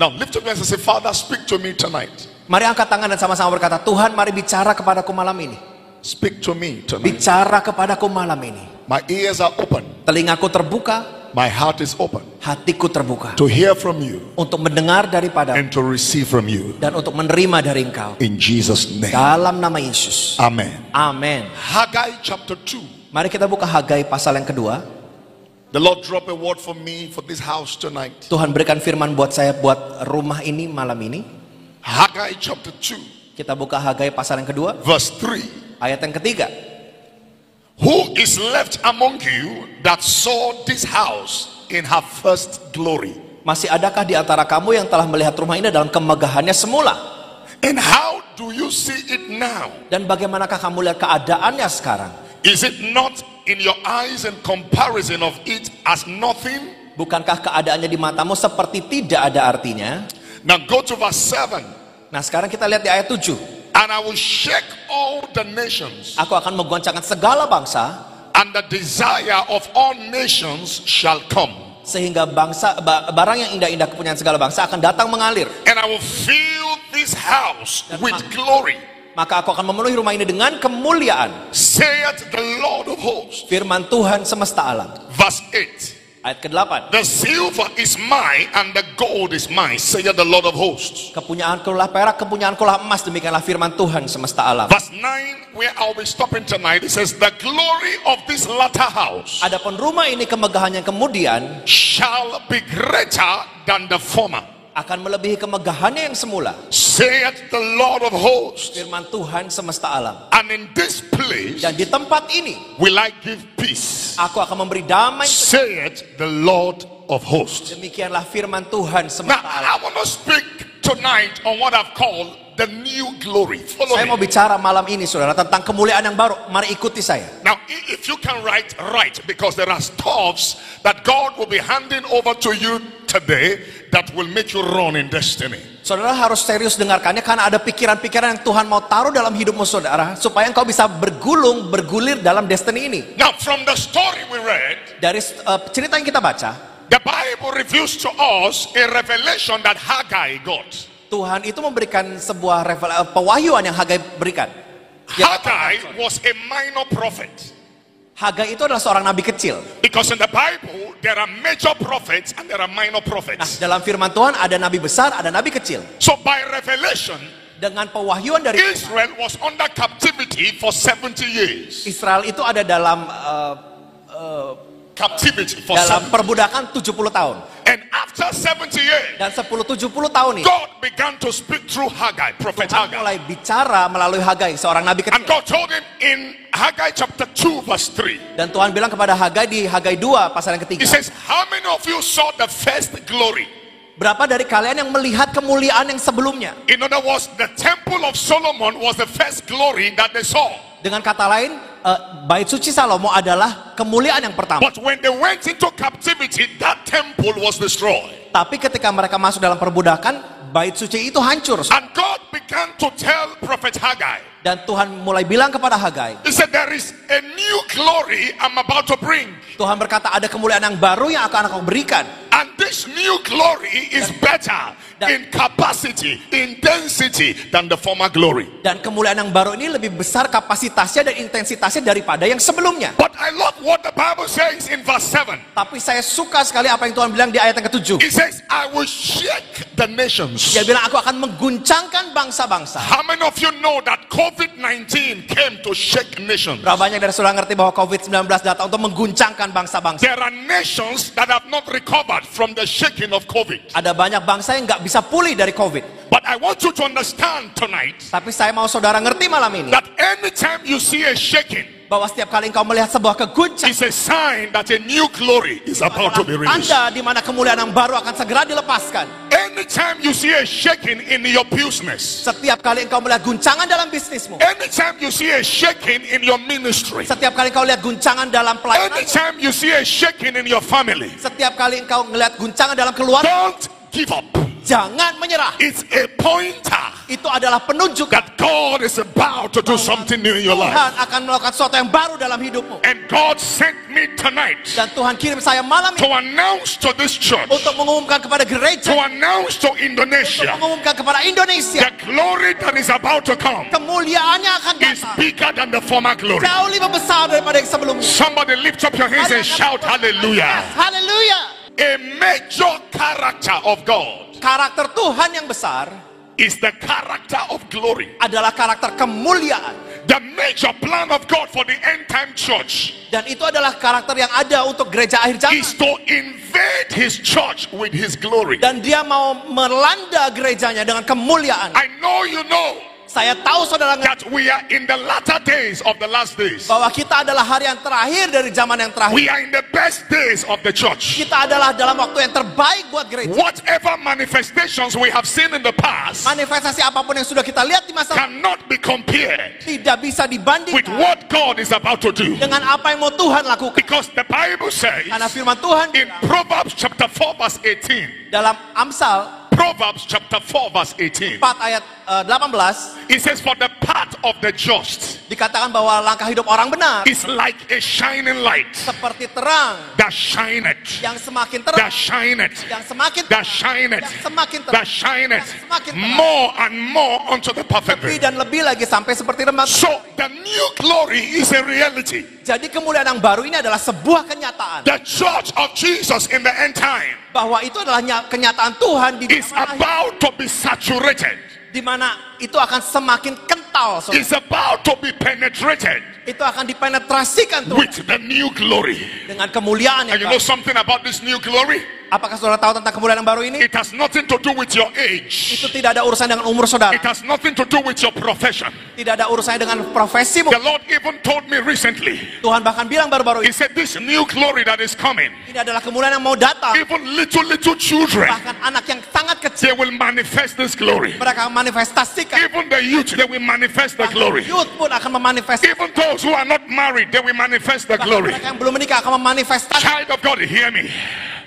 Now lift up your hands and say, Father, speak to me tonight. Mari angkat tangan dan sama-sama berkata, Tuhan mari bicara kepadaku malam ini. Speak to me tonight. Bicara kepadaku malam ini. My ears are open. Telingaku terbuka, My heart is open hatiku terbuka. to hear from you Untuk mendengar daripada and to receive from you. dan untuk menerima dari engkau. In Jesus' name. Dalam nama Yesus. Amen. Amin. Haggai chapter 2. Mari kita buka Hagai pasal yang kedua. The Lord drop a word for me for this house tonight. Tuhan berikan firman buat saya buat rumah ini malam ini. Haggai chapter 2, Kita buka Hagai pasal yang kedua, verse 3. ayat yang ketiga. Who is left among you that saw this house in her first glory? Masih adakah di antara kamu yang telah melihat rumah ini dalam kemegahannya semula? And how do you see it now? Dan bagaimanakah kamu lihat keadaannya sekarang? Is it not in your eyes in comparison of it as nothing? Bukankah keadaannya di matamu seperti tidak ada artinya? Now go to verse 7. Nah sekarang kita lihat di ayat 7. And I will shake all the nations, Aku akan menggoncangkan segala bangsa and the desire of all nations shall come. sehingga bangsa ba- barang yang indah-indah kepunyaan segala bangsa akan datang mengalir. And I will fill this house with glory, Maka aku akan memenuhi rumah ini dengan kemuliaan. saith the Lord of hosts. Firman Tuhan semesta alam. Verse 8. Ayat ke-8. The silver is mine and the gold is mine, saith the Lord of hosts. Kepunyaanku lah perak, kepunyaanku lah emas, demikianlah firman Tuhan semesta alam. Verse 9, where I'll be stopping tonight, it says, The glory of this latter house Adapun rumah ini kemegahannya kemudian shall be greater than the former, akan melebihi kemegahannya yang semula. saith the Lord of hosts. Firman Tuhan semesta alam. And in this place Dan di tempat ini will I give peace, aku akan memberi damai. saith the Lord of hosts. Demikianlah firman Tuhan Now, semesta alam. I want to speak tonight on what I've called the new glory. Follow Saya mau me. bicara malam ini saudara tentang kemuliaan yang baru. Mari ikuti saya. Now, if you can write, write, because there are stuffs that God will be handing over to you today that will make you run in destiny. Saudara harus serius dengarkannya karena ada pikiran-pikiran yang Tuhan mau taruh dalam hidupmu saudara. Supaya engkau bisa bergulung, bergulir dalam destiny ini. Now, from the story we read, Dari uh, cerita yang kita baca, the Bible reveals to us a revelation that Haggai got. Tuhan itu memberikan sebuah revel, uh, pewahyuan yang Hagai berikan. Haggai was a minor prophet. Hagai itu adalah seorang nabi kecil. Because in the Bible, there are major prophets and there are minor Nah, prophets. dalam firman Tuhan ada nabi besar, ada nabi kecil. So by revelation, Dengan pewahyuan dari Tuhan, Israel was under captivity for 70 years. Israel itu ada dalam uh, Captivity for dalam 70 perbudakan 70 tahun. And after 70 years, Dan 10 70 tahun ini God began to speak through Haggai, prophet Tuhan Haggai. mulai bicara melalui Hagai, seorang nabi And kecil. God told him in Haggai chapter 2, verse 3, Dan Tuhan bilang kepada Hagai di Hagai 2 pasal yang He ketiga. says, How many of you saw the first glory? Berapa dari kalian yang melihat kemuliaan yang sebelumnya? In other words, the temple of Solomon was the first glory that they saw. Dengan kata lain, eh, bait suci Salomo adalah kemuliaan yang pertama. But when they went into captivity, that temple was destroyed. Tapi ketika mereka masuk dalam perbudakan, bait suci itu hancur. And God began to tell prophet Haggai, Dan Tuhan mulai bilang kepada Hagai, He said, There is a new glory I'm about to bring. Tuhan berkata ada kemuliaan yang baru yang akan aku berikan. And this new glory is better in capacity, in density than the former glory. Dan kemuliaan yang baru ini lebih besar kapasitasnya dan intensitasnya daripada yang sebelumnya. But I love what the Bible says in verse 7. Tapi saya suka sekali apa yang Tuhan bilang di ayat yang ketujuh. It says, I will shake the nations. Dia bilang aku akan mengguncangkan bangsa-bangsa. How many of you know that COVID 19 came to shake nations? Berapa banyak dari saudara ngerti bahwa COVID-19 datang untuk mengguncangkan bangsa-bangsa? There are nations that have not recovered from the shaking of COVID. Ada banyak bangsa yang nggak bisa pulih dari COVID. But I want you to understand tonight Tapi saya mau saudara ngerti malam ini that anytime you see a shaking, bahwa setiap kali engkau melihat sebuah keguncangan it's a sign that a new glory is about to be released. tanda di mana kemuliaan yang baru akan segera dilepaskan. Anytime you see a shaking in your business, Setiap kali engkau melihat guncangan dalam bisnismu, anytime you see a shaking in your ministry, setiap kali engkau lihat guncangan dalam pelayanan, anytime you see a shaking in your family, setiap kali engkau melihat guncangan dalam keluarga, don't give up. Jangan menyerah. It's a pointer Itu adalah penunjuk that God is about to do something new in your life. Tuhan akan melakukan sesuatu yang baru dalam hidupmu. And God sent me tonight Dan Tuhan kirim saya malam to ini announce to this church, untuk mengumumkan kepada to gereja, announce to untuk Indonesia, mengumumkan kepada Indonesia, the glory that is about to come kemuliaannya akan is datang. bigger than the former glory. Jauh lebih besar daripada yang sebelumnya. Somebody lift up your hands and shout hallelujah. Haleluya. A major character of God Karakter Tuhan yang besar is the character of glory. adalah karakter kemuliaan. The major plan of God for the end time church Dan itu adalah karakter yang ada untuk gereja akhir zaman. is to invade his church with his glory. Dan dia mau melanda gerejanya dengan kemuliaan. I know you know Saya tahu saudara that we are in the latter days of the last days. bahwa kita adalah hari yang terakhir dari zaman yang terakhir. We are in the best days of the church. Kita adalah dalam waktu yang terbaik buat gereja. Whatever manifestations we have seen in the past Manifestasi apa pun yang sudah kita lihat di masa cannot be compared tidak bisa with dibandingkan what God is about to do. dengan apa yang mau Tuhan lakukan. Because the Bible says Karena firman Tuhan in Proverbs chapter 4 verse 18, dalam Amsal Proverbs chapter 4 verse 18, 4 ayat eh, 18 it says, For the path of the just dikatakan bahwa langkah hidup orang benar is like a shining light seperti terang that shineth, yang semakin that terang, shineth, yang semakin that terang, shineth, yang semakin that terang, shineth. yang semakin terang. more and more unto the perfect lebih dan lebih lagi sampai seperti remah. So the new glory is a reality. Jadi kemuliaan yang baru ini adalah sebuah kenyataan The church of Jesus in the end time bahwa itu adalah nya- kenyataan Tuhan di is zaman akhir, about to be saturated. di mana itu akan semakin kental. Saudara. Is about to be penetrated Itu akan dipenetrasikan Tuhan with the new glory. dengan kemuliaan yang And you know something about this new glory? Apakah saudara tahu tentang kemuliaan yang baru ini? It has nothing to do with your age. Itu tidak ada urusan dengan umur saudara. It has nothing to do with your profession. Tidak ada urusannya dengan profesimu. The Lord even told me recently, Tuhan bahkan bilang baru-baru He ini, said, This new glory that is coming, ini adalah kemuliaan yang mau datang. even little, little children, Bahkan anak yang sangat kecil they will manifest this glory. mereka manifestasikan. Even the youth, they will manifest the glory. Youth pun akan memanifestasikan. Even those who are not married, they will manifest the glory. mereka yang belum menikah akan memanifestasikan. Child of God, hear me.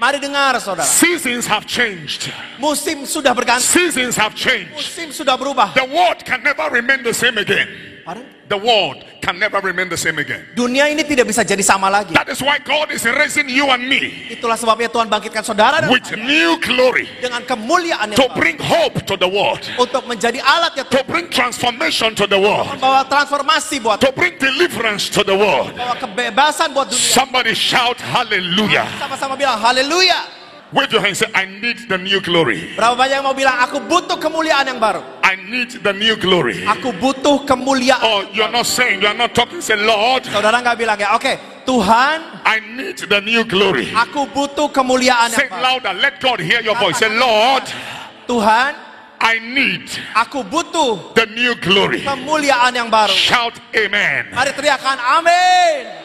Mari dengar saudara. Seasons have changed. Musim sudah berganti. Seasons have changed. Musim sudah berubah. The world can never remain the same again. Pardon? The world can never remain the same again. Dunia ini tidak bisa jadi sama lagi. That is why God is raising you and me Itulah sebabnya Tuhan bangkitkan saudara dan with saya new glory dengan kemuliaan yang to baru. bring hope to the world, untuk menjadi alat yang to bring transformation to the world, membawa transformasi buat to bring deliverance to the world. membawa kebebasan buat dunia. Somebody shout hallelujah. Sama-sama bilang haleluya. Wave your hand and say, I need the new glory. Berapa banyak yang mau bilang aku butuh kemuliaan yang baru? I need the new glory. Aku butuh kemuliaan. Oh, you're not saying, you're not talking, say, Lord, Saudara nggak bilang ya, oke Tuhan, I need the new glory. aku butuh kemuliaan Say yang baru. louder. Let God hear your voice. Say, Lord, Tuhan, I need aku butuh the new glory. kemuliaan yang baru. Shout amen. Mari teriakan amin.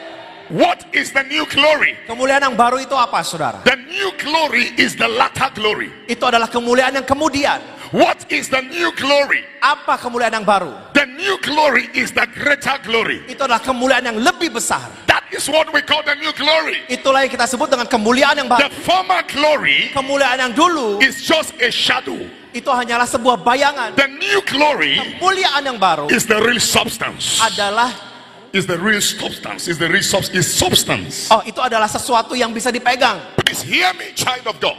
What is the new glory? Kemuliaan yang baru itu apa saudara? The new glory is the latter glory. Itu adalah kemuliaan yang kemudian. What is the new glory? Apa kemuliaan yang baru? The new glory is the greater glory. Itu adalah kemuliaan yang lebih besar. That is what we call the new glory. Itulah yang kita sebut dengan kemuliaan yang The baru. former glory Kemuliaan yang dulu is just a shadow. itu hanyalah sebuah bayangan. The new glory Kemuliaan yang baru is the real substance. adalah Is the real substance. Is the real substance. Is substance. oh itu adalah sesuatu yang bisa dipegang. Please hear me, child of God.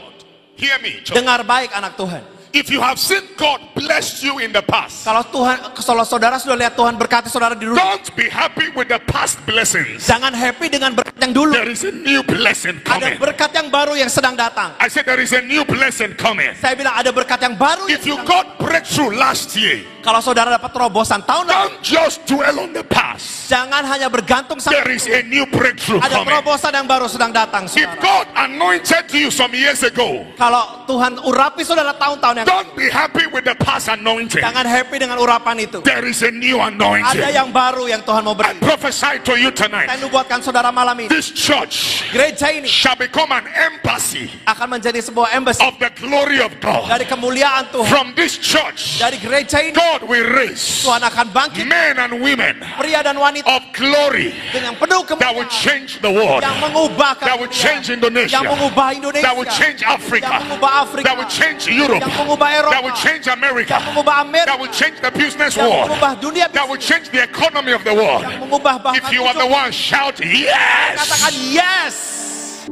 Hear me. child. Dengar baik anak Tuhan. If you have seen God bless you in the past, Kalau Tuhan, kalau saudara sudah lihat Tuhan berkati saudara di dunia, don't be happy with the past blessings. jangan happy dengan berkat yang dulu. There is a new blessing Ada coming. berkat yang baru yang sedang datang. I said there is a new blessing coming. Saya bilang ada berkat yang baru. Yang If you sedang- got breakthrough last year, kalau saudara dapat terobosan tahun lalu, don't just dwell on the past. jangan hanya bergantung sama There is a new breakthrough ada coming. terobosan yang baru sedang datang. If Saudara. God anointed you some years ago, Kalau Tuhan urapi saudara tahun-tahun yang don't be happy with the past anointing. jangan happy dengan urapan itu. There is a new Ada anointing. yang baru yang Tuhan mau I beri. prophesy to you Saya tonight. nubuatkan saudara malam ini. This church Gereja ini shall become an embassy akan menjadi sebuah embassy of the glory of God. dari kemuliaan Tuhan. From this church, Dari gereja ini God God will raise Tuhan akan bangkit men and women pria dan wanita of glory dengan penuh that will change the world, yang mengubah that will change Indonesia, yang mengubah Indonesia, that will change Africa, yang mengubah Afrika, that will change Europe, yang mengubah Eropa, that will change America, yang mengubah Amerika, that will change the business yang world, mengubah dunia that will change the economy of the world. yang mengubah bahkan If you are the one, shout katakan yes. yes.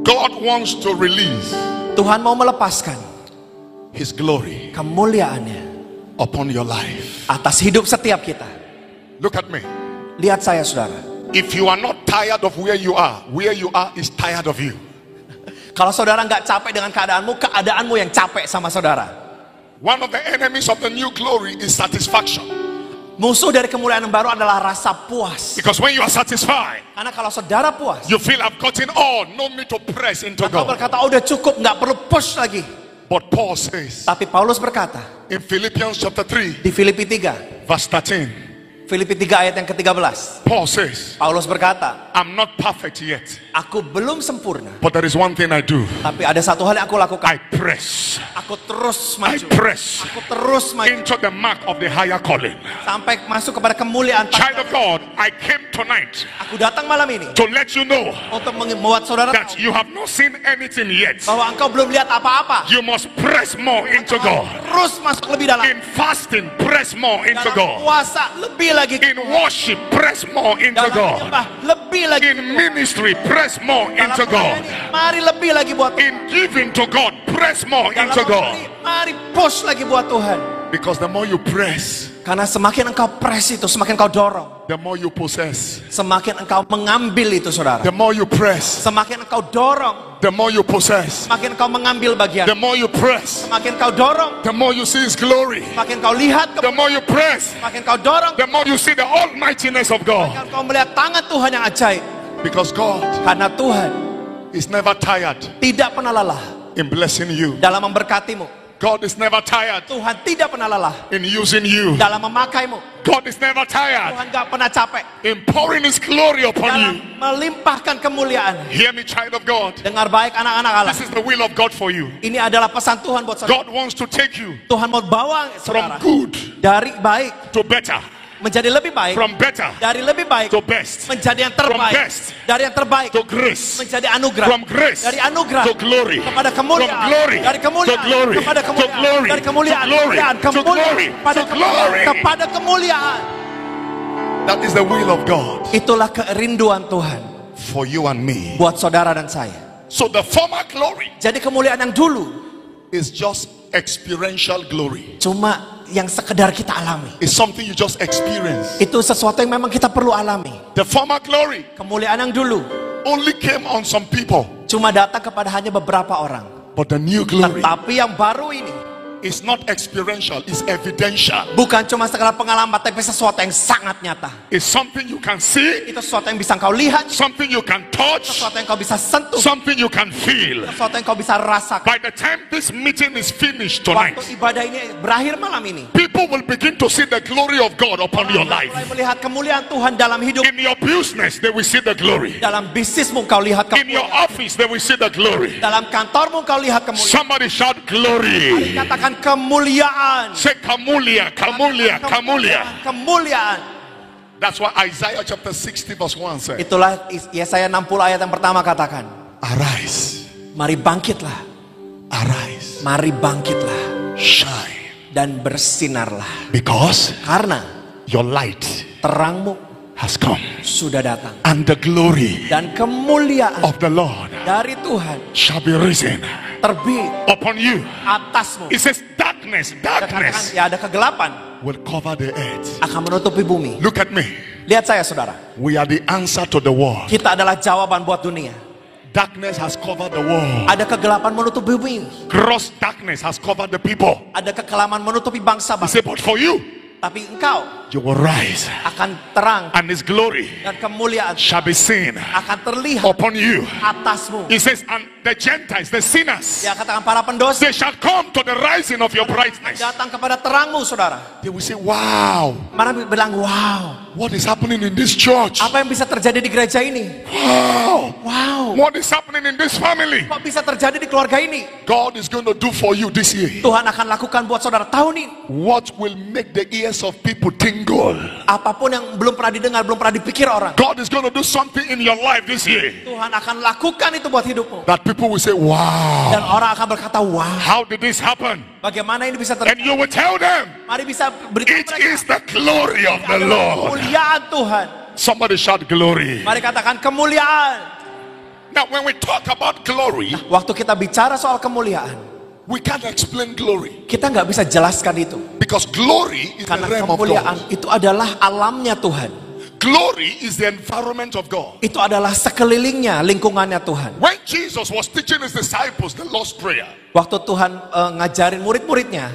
God wants to release Tuhan mau melepaskan His glory kemuliaannya upon your life. atas hidup setiap kita. Look at me. Lihat saya saudara. If you are not tired of where you are, where you are is tired of you. Kalau saudara nggak capek dengan keadaanmu, keadaanmu yang capek sama saudara. One of the enemies of the new glory is satisfaction. Musuh dari kemuliaan yang baru adalah rasa puas. Because when you are satisfied, Karena kalau saudara puas, you feel I've gotten all, no need to press into kau God. berkata, oh udah cukup, nggak perlu push lagi. But Paul says Tapi Paulus berkata in Philippians chapter 3, di Filipi 3, verse 13, Filipi 3 ayat yang ke-13, Paul says, Paulus berkata, I'm not perfect yet, aku belum sempurna, but there is one thing I do. tapi ada satu hal yang aku lakukan. I press, Aku terus I maju. press Aku terus maju into the mark of the higher calling. sampai masuk kepada kemuliaan. Child of God, I came tonight Aku datang malam ini to let you know untuk membuat saudara that tahu you have not seen anything yet. bahwa engkau belum lihat apa-apa. You must press more into God. Terus masuk lebih dalam. In fasting, press more into Dalam God. puasa lebih lagi. In worship, press more into Dalam God. lebih lagi. In ministry, press more Dalam into God. mari lebih lagi buat Tuhan. In giving to God, press more Dalam into God. mari push lagi buat Tuhan. Because the more you press, Karena semakin engkau press itu, semakin engkau dorong. the more you possess. Semakin engkau mengambil itu saudara. The more you press, Semakin engkau dorong, the more you possess. semakin engkau mengambil bagian. The more you press, Semakin engkau dorong, the more you see His glory. semakin engkau lihat, The more you press, semakin engkau dorong, the more you see the almightiness of God. semakin engkau melihat tangan Tuhan yang ajaib. Because God Karena Tuhan is never tired tidak pernah lelah in blessing you. dalam memberkatimu. God is never tired Tuhan tidak pernah lelah in using you. dalam memakaimu. God is never tired Tuhan gak pernah capek in pouring His glory upon dalam you. melimpahkan kemuliaan. Hear me, child of God. Dengar baik anak-anak Allah. This is the will of God for you. Ini adalah pesan Tuhan buat saudara. God wants to take you Tuhan mau bawa from saudara good dari baik to better, menjadi lebih baik, from better dari lebih baik to best, menjadi yang from terbaik, best dari yang terbaik to grace, menjadi anugerah, from grace dari anugerah to glory, kepada from kemuliaan, glory dari to kemuliaan glory, kepada to kemuliaan, glory, dari to kemuliaan, glory, kemuliaan, to kemuliaan, glory, kepada to kemuliaan, glory. kepada kemuliaan. That is the will of God Itulah kerinduan Tuhan for you and me. buat saudara dan saya. So the former glory Jadi kemuliaan yang dulu is just experiential glory. cuma yang sekedar kita alami. It's something you just experience. Itu sesuatu yang memang kita perlu alami. The former glory Kemuliaan yang dulu only came on some people, cuma datang kepada hanya beberapa orang. but the new glory Tetapi yang baru ini is not experiential, it's evidential. bukan cuma sekedar pengalaman, tapi sesuatu yang sangat nyata. It's something you can see, Itu sesuatu yang bisa engkau lihat, something you can touch, sesuatu yang kau bisa sentuh, something you can feel. sesuatu yang kau bisa rasakan. By the time this meeting is finished Waktu tonight, ibadah ini berakhir malam ini, people will begin to see the glory of God upon your life. mulai melihat kemuliaan Tuhan dalam hidup, In your business, they will see the glory. dalam bisnismu kau lihat In your kemuliaan, office, they will see the glory. dalam kantormu kau lihat kemuliaan. Somebody shout glory. Katakan kemuliaan. Say kamulia, kamulia, kamulia. Kemuliaan. That's what Isaiah chapter 60 verse 1 said. Itulah Yesaya 60 ayat yang pertama katakan. Arise, Mari bangkitlah, arise, mari bangkitlah shine. dan bersinarlah. Because Karena your light terangmu has come. sudah datang. And the glory Dan kemuliaan of the Lord dari Tuhan shall be risen terbit upon you. atasmu. It says darkness, darkness ya ada kegelapan will cover the earth. akan menutupi bumi. Look at me. Lihat saya saudara. We are the answer to the world. Kita adalah jawaban buat dunia. Darkness has covered the world. Ada kegelapan menutupi bumi. Gross darkness has covered the people. Ada kekelaman menutupi bangsa He bangsa. said, but for you, Tapi engkau you will rise, akan terang and His glory dan kemuliaan shall be seen akan terlihat upon you. atasmu. He says, and the Gentiles, the sinners, Ya katakan para pendosa they shall come to the rising of your brightness. datang kepada terangmu saudara. They will say, wow, Mana bilang wow. what is happening in this church? Apa yang bisa terjadi di gereja ini? Wow, Wow. what is happening in this family. kok bisa terjadi di keluarga ini. God is going to do for you this year. Tuhan akan lakukan buat saudara tahu nih What will make the ears of people tingle? apa pun yang belum pernah didengar, belum pernah dipikir orang. God is going to do something in your life this year Tuhan akan lakukan itu buat hidupmu. that people will say, Wow, Dan orang akan berkata, wah, how did this happen? bagaimana ini bisa And terjadi? you will tell them, Mari bisa beritahu It mereka. is the glory of the Lord. kemuliaan Tuhan. Somebody shout glory. Mari katakan kemuliaan. Now, when we talk about glory, Waktu kita bicara soal kemuliaan, we can't explain glory kita nggak bisa jelaskan itu. Because glory is the Karena realm of God. itu adalah alamnya Tuhan. Glory is the environment of God. Itu adalah sekelilingnya, lingkungannya Tuhan. When Jesus was teaching his disciples the Lord's Prayer, Waktu Tuhan eh, ngajarin murid-muridnya,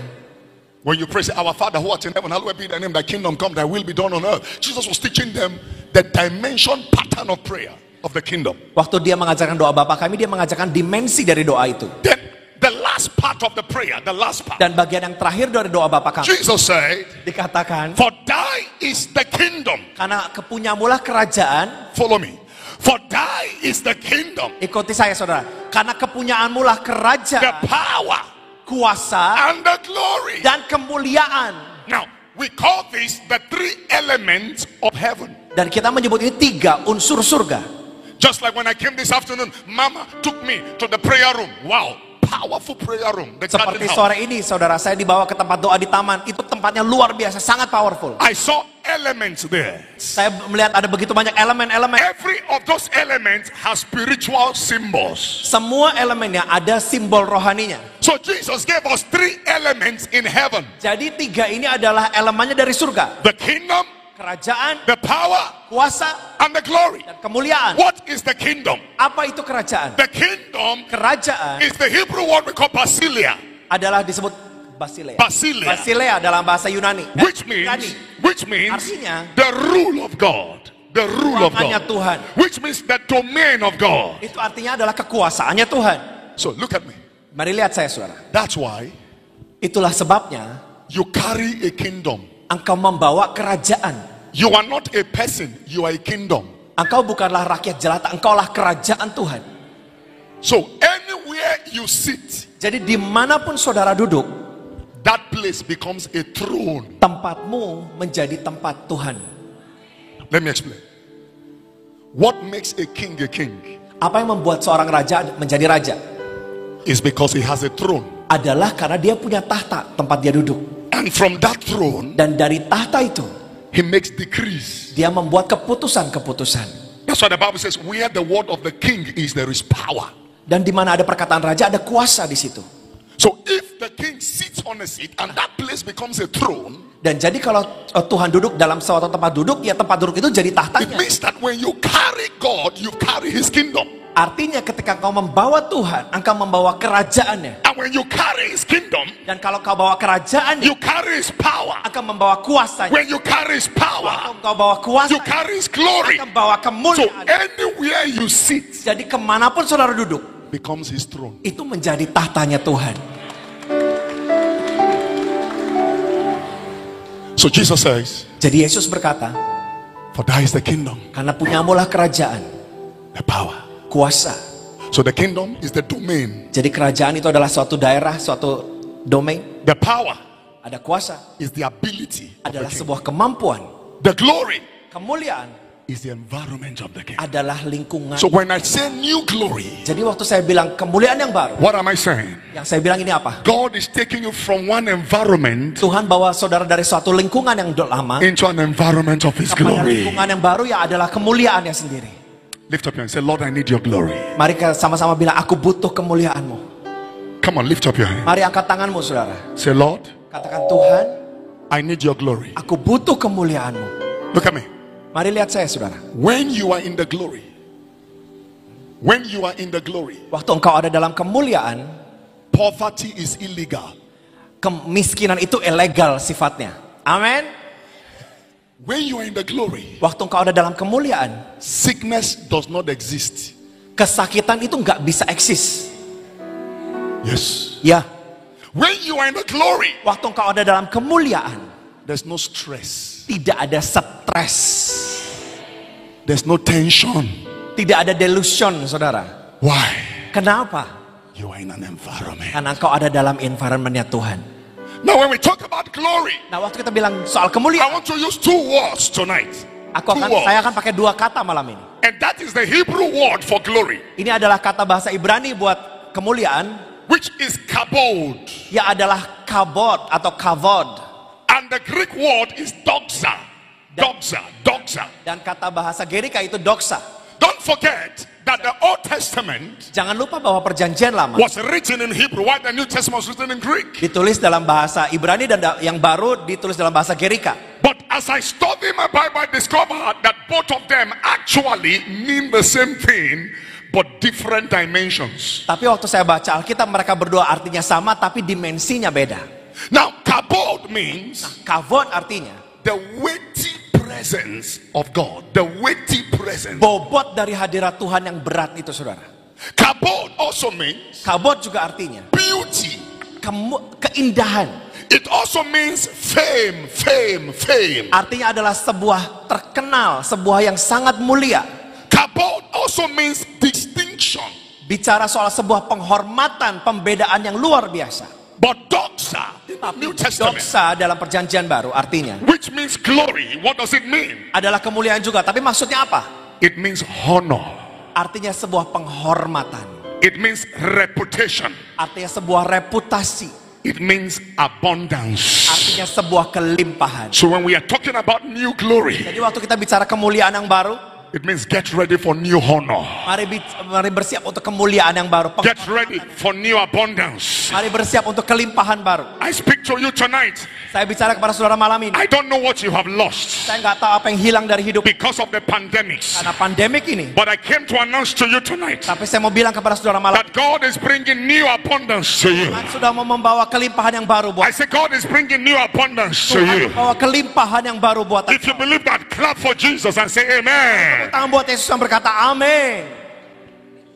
when you pray, say, Our Father who art in heaven, hallowed be thy name, thy kingdom come, thy will be done on earth. Jesus was teaching them the dimension pattern of prayer of the kingdom. waktu dia mengajarkan doa Bapa kami, dia mengajarkan dimensi dari doa itu. The part of the prayer, the last part, Dan bagian yang terakhir dari doa Bapa kami Jesus said, dikatakan, For thy is the kingdom. karena kepunyamulah kerajaan, Follow me. For thy is the kingdom, ikuti saya saudara, karena kepunyaanmulah the kerajaan, power, kuasa, and the glory. dan kemuliaan. Now, we call this the three elements of heaven. Dan kita menyebut ini tiga unsur surga. Just like when I came this afternoon, Mama took me to the prayer room. Wow, powerful prayer room. The garden Seperti sore ini, saudara saya dibawa ke tempat doa di taman. Itu tempatnya luar biasa, sangat powerful. I saw elements there. Saya melihat ada begitu banyak elemen-elemen. Every of those elements has spiritual symbols. Semua elemennya ada simbol rohaninya. So Jesus gave us three elements in heaven Jadi tiga ini adalah elemennya dari surga. the kingdom, Kerajaan, the power, kuasa, and the glory. dan kemuliaan. What is the kingdom? Apa itu kerajaan? The kingdom Kerajaan is the Hebrew word we call basilia. adalah disebut Basilea. Basilia. Basilea dalam bahasa Yunani. Eh, Which means, Yunani. which means Artinya, the rule of God. The rule of God. Tuhan. Which means the domain of God. Itu artinya adalah kekuasaannya Tuhan. So look at me. Mari lihat saya saudara. That's why Itulah sebabnya you carry a kingdom. Engkau membawa kerajaan. You are not a person, you are a kingdom. Engkau bukanlah rakyat jelata, engkaulah kerajaan Tuhan. So anywhere you sit, Jadi di mana pun saudara duduk, that place becomes a throne. tempatmu menjadi tempat Tuhan. Let me explain. What makes a king a king Apa yang membuat seorang raja menjadi raja? is because he has a throne. Adalah karena dia punya tahta tempat dia duduk. And from that throne, Dan dari tahta itu, he makes decrees. dia membuat keputusan-keputusan. That's why the Bible says, where the word of the king is, there is power. Dan di mana ada perkataan raja, ada kuasa di situ. So if the king sits on a seat and that place becomes a throne, Dan jadi kalau eh, Tuhan duduk dalam suatu tempat duduk, ya tempat duduk itu jadi it tahtanya. means that when you carry God, you carry his kingdom. Artinya ketika kau membawa Tuhan, engkau membawa kerajaannya. And when you carry his kingdom, Dan kalau kau bawa kerajaannya, you carry his power. akan membawa kuasanya. When you carry his power, Kalau kau bawa kuasa, you carry his glory. akan bawa So kemuliaan. anywhere you sit Jadi ke mana pun saudara duduk, becomes his throne. itu menjadi tahtanya Tuhan. So Jesus says, Jadi Yesus berkata, For thy is the kingdom, karena punyamulah kerajaan, the power. kuasa. So the kingdom is the domain. Jadi kerajaan itu adalah suatu daerah, suatu domain. The power Ada kuasa, is the ability the adalah king. sebuah kemampuan. The glory Kemuliaan is the environment of the king. adalah lingkungan. So when I say new glory, Jadi waktu saya bilang kemuliaan yang baru, what am I saying? yang saya bilang ini apa? God is taking you from one environment Tuhan bawa saudara dari suatu lingkungan yang lama into an environment of his glory. lingkungan yang baru yang adalah kemuliaannya sendiri. Lift up your hand. Say, Lord, I need your glory. Mari kita sama-sama bilang, aku butuh kemuliaanmu. Come on, lift up your hand. Mari angkat tanganmu saudara. Say, Lord, Katakan Tuhan, I need your glory. aku butuh kemuliaanmu. Look at me. Mari lihat saya saudara. When you are in the glory, when you are in the glory, Waktu engkau ada dalam kemuliaan, poverty is illegal. kemiskinan itu ilegal sifatnya. Amin. When you are in the glory, Waktu engkau ada dalam kemuliaan, sickness does not exist. kesakitan itu nggak bisa eksis. Yes. Ya, When you are in the glory, waktu engkau ada dalam kemuliaan, there's no stress, tidak ada stres, there's no tension, Tidak ada delusion, saudara. Why? Kenapa? You are in an environment. Karena engkau ada dalam environmentnya Tuhan. Now, when we talk about glory, Nah, waktu kita bilang soal I kemuliaan, want to use two words tonight. aku akan, words. saya akan pakai dua kata malam ini. And that is the Hebrew word for glory, Ini adalah kata bahasa Ibrani buat kemuliaan, which is kabod. ya adalah kabod atau kavod. And the Greek word is doxa. Doxa. Doxa. Dan kata bahasa Gerika itu doxa. Don't forget that the Old Testament Jangan lupa bahwa perjanjian lama was written in Hebrew, while the New Testament was written in Greek. ditulis dalam bahasa Ibrani dan da- yang baru ditulis dalam bahasa Gerika. But as I study my Bible, I discovered that both of them actually mean the same thing, but different dimensions. Tapi waktu saya baca Alkitab mereka berdua artinya sama tapi dimensinya beda. Now, kabod means Kavod artinya the weighty presence of God. The weighty presence. bobot dari hadirat Tuhan yang berat itu saudara. Kabod also means Kabod juga artinya beauty. kemu- keindahan. It also means fame, fame, fame. Artinya adalah sebuah terkenal, sebuah yang sangat mulia. Kabod also means distinction. Bicara soal sebuah penghormatan, pembedaan yang luar biasa. But doxa the New Testament, Doksa dalam perjanjian baru artinya which means glory, what does it mean? adalah kemuliaan juga. Tapi maksudnya apa? It means honor. Artinya sebuah penghormatan. It means reputation. Artinya sebuah reputasi. It means abundance. Artinya sebuah kelimpahan. So when we are talking about new glory, Jadi waktu kita bicara kemuliaan yang baru, it means get ready for new honor. mari, mari bersiap untuk kemuliaan yang baru. Get ready for new abundance. Mari bersiap untuk kelimpahan baru. I speak to you tonight. Saya bicara kepada saudara malam ini. I don't know what you have lost Saya nggak tahu apa yang hilang dari hidup because of the pandemics. karena pandemik ini. But I came to announce to you tonight Tapi saya mau bilang kepada saudara malam that God is bringing new abundance to you. Tuhan sudah mau membawa kelimpahan yang baru I buat say God is bringing new abundance to Tuhan you. membawa kelimpahan yang baru buat If you believe that, clap for Jesus and say amen. Tangan buat Yesus yang berkata amin.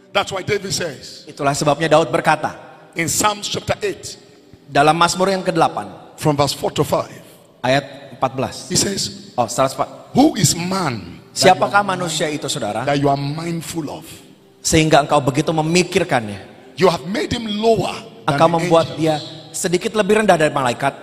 That's why David says Itulah sebabnya Daud berkata in Psalms chapter 8, dalam Mazmur yang ke-8 from verse 4 to 5, ayat 14. he says, Oh, salah sepa- Who is man Siapakah manusia itu saudara that you are mindful of? sehingga engkau begitu memikirkannya? You have made him lower Engkau membuat angels. dia sedikit lebih rendah dari malaikat.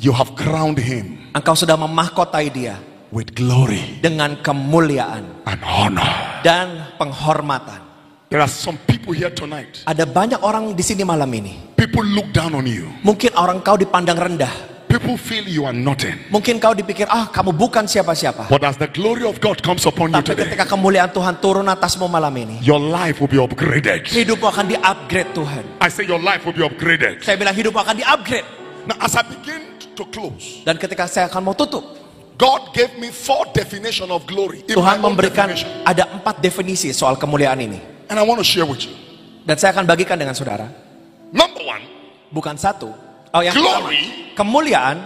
You have crowned him Engkau sudah memahkotai dia with glory dengan kemuliaan and honor. dan penghormatan. There are some people here tonight. Ada banyak orang di sini malam ini. People look down on you. Mungkin orang kau dipandang rendah. People feel you are nothing. Mungkin kau dipikir, ah kamu bukan siapa-siapa. But as the glory of God comes upon you Tapi today, ketika kemuliaan Tuhan turun atasmu malam ini, your life will be upgraded. hidupmu akan di-upgrade Tuhan. I say your life will be upgraded. Saya bilang hidupmu akan di-upgrade. Now, as I begin to close, Dan ketika saya akan mau tutup, God gave me four definition of glory. Tuhan memberikan ada empat definisi soal kemuliaan ini. And I want to share with you. Dan saya akan bagikan dengan saudara. Number one Bukan satu. Oh yang Glory. pertama, kemuliaan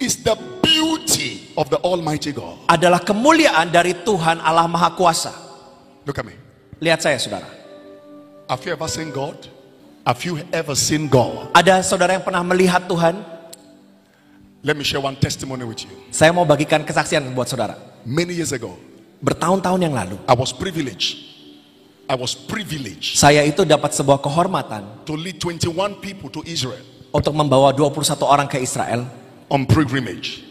is the beauty of the Almighty God. adalah kemuliaan dari Tuhan Allah Maha Kuasa. Look at me. Lihat saya saudara. Have you ever seen God? Have you ever seen God? Ada saudara yang pernah melihat Tuhan? Let me share one testimony with you. Saya mau bagikan kesaksian buat saudara. Many years ago, Bertahun-tahun yang lalu, I was privileged. I was privileged saya itu dapat sebuah kehormatan to lead 21 people to Israel untuk membawa 21 orang ke Israel. on pilgrimage.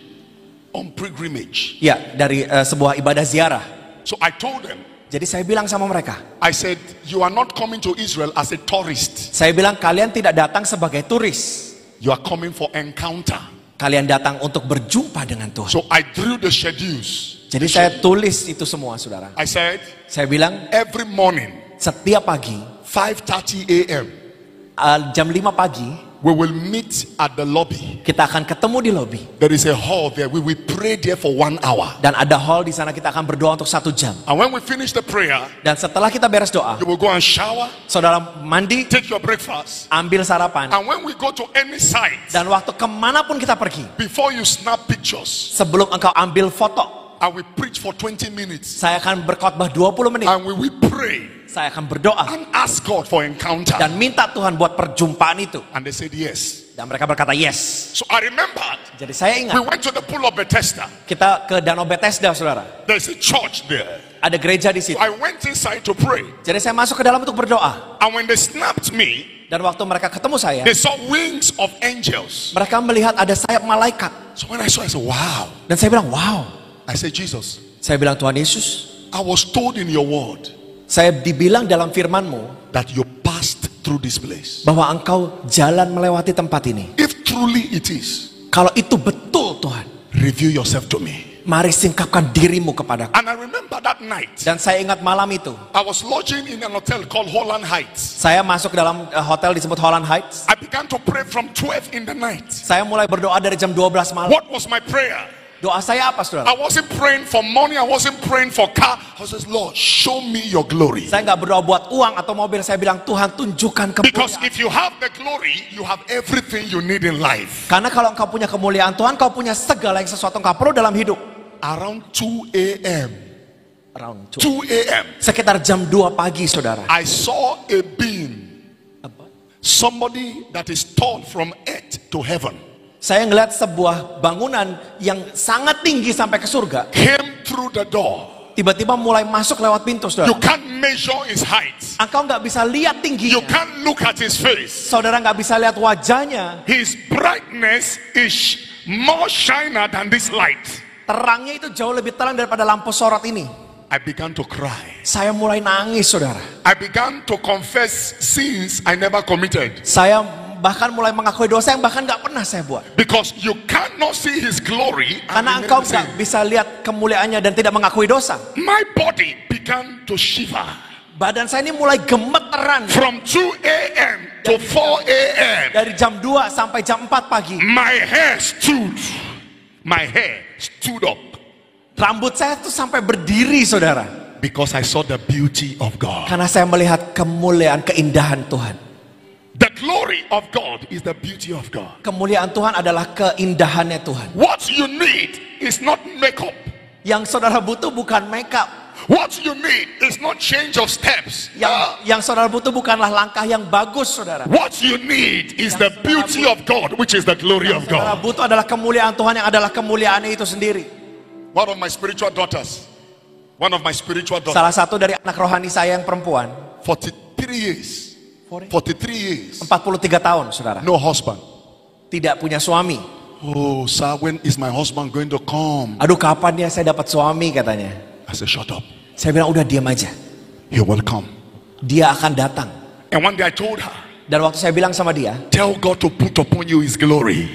On pilgrimage. Ya, dari eh, sebuah ibadah ziarah. So I told them, Jadi saya bilang sama mereka, I said, You are not coming to Israel as a tourist, saya bilang kalian tidak datang sebagai turis. you are coming for encounter. Kalian datang untuk berjumpa dengan Tuhan. So I drew the schedules. Jadi saya tulis itu semua, saudara. I said, Saya bilang Every morning, setiap pagi 5:30 a.m., eh, jam 5 pagi we will meet at the lobby. kita akan ketemu di lobi There is a hall there. We will pray there for one hour. dan ada hall di sana kita akan berdoa untuk satu jam. And when we finish the prayer, Dan setelah kita beres doa, you will go and shower, saudara mandi, take your breakfast. ambil sarapan, And when we go to any site, dan waktu ke mana pun kita pergi, before you snap pictures, sebelum engkau ambil foto, I will preach for 20 minutes. saya akan berkhotbah 20 menit. And we will pray Saya akan berdoa and ask God for encounter. dan minta Tuhan buat perjumpaan itu. And they said yes. Dan mereka berkata yes. So I remembered Jadi saya we ingat went to the pool of Bethesda. kita ke Danau Bethesda saudara. There's a church there. Ada gereja di So situ. I went inside to pray. Jadi saya masuk ke dalam untuk berdoa. And when they snapped me, Dan waktu mereka ketemu saya, they saw wings of angels. mereka melihat ada sayap malaikat. So when I saw, I said, wow. Dan saya bilang, wow. I said, Jesus, Saya bilang, Tuhan Yesus, I was told in your word saya dibilang dalam firmanmu that you passed through this place. bahwa engkau jalan melewati tempat ini. If truly it is, Kalau itu betul Tuhan, reveal yourself to me. mari singkapkan dirimu kepadaku. And I remember that night, Dan saya ingat malam itu, I was lodging in an hotel called Holland Heights. saya masuk ke dalam eh, hotel disebut Holland Heights. I began to pray from 12 in the night. Saya mulai berdoa dari jam 12 malam. What was my prayer? Doa saya apa saudara? I wasn't praying for money, I wasn't praying for car. I was just, Lord, show me your glory. Saya nggak berdoa buat uang atau mobil. Saya bilang Tuhan tunjukkan Because kemuliaan. if you have the glory, you have everything you need in life. Karena kalau engkau punya kemuliaan Tuhan, kau punya segala yang sesuatu engkau perlu dalam hidup. Around 2 a.m., Round two. 2 a.m., Sekitar jam 2 pagi saudara. I saw a beam, somebody that is tall from earth to heaven, Saya ngeliat sebuah bangunan yang sangat tinggi sampai ke surga. came through the door. Tiba-tiba mulai masuk lewat pintu You saudara. can't measure his height, Engkau nggak bisa lihat you tingginya. can't look at his face. Saudara nggak bisa lihat wajahnya. His brightness is more shiner than this light. Terangnya itu jauh lebih terang daripada lampu sorot ini. I began to cry. Saya mulai nangis saudara. I began to confess sins I never committed. Saya bahkan mulai mengakui dosa yang bahkan nggak pernah saya buat. Because you cannot see his glory. and Karena engkau nggak bisa lihat kemuliaannya dan tidak mengakui dosa. My body began to shiver. Badan saya ini mulai gemeteran From 2 a.m. to 4 a.m. dari jam 2 sampai jam 4 pagi. My hair stood. My hair stood up. Rambut saya tuh sampai berdiri saudara. Because I saw the beauty of God. Karena saya melihat kemuliaan, keindahan Tuhan. The glory of God is the beauty of God. Kemuliaan Tuhan adalah keindahannya Tuhan. What you need is not makeup. Yang saudara butuh bukan makeup. What you need is not change of steps. Yang, Ah. yang saudara butuh bukanlah langkah yang bagus saudara. What you need is the beauty of God, which is the glory of Saudara God. butuh adalah kemuliaan Tuhan yang adalah kemuliaannya itu sendiri. One of my spiritual daughters, one of my spiritual daughters, Salah satu dari anak rohani saya yang perempuan, 43 years, 43 years, 43 tahun saudara. no husband. Tidak punya suami. Oh, sir, when is my husband going to come? Aduh kapan ya saya dapat suami katanya. I said, shut up. Saya bilang udah diam aja. He will come. Dia akan datang. And one day I told her, Dan waktu saya bilang sama dia, tell God to put upon you his glory.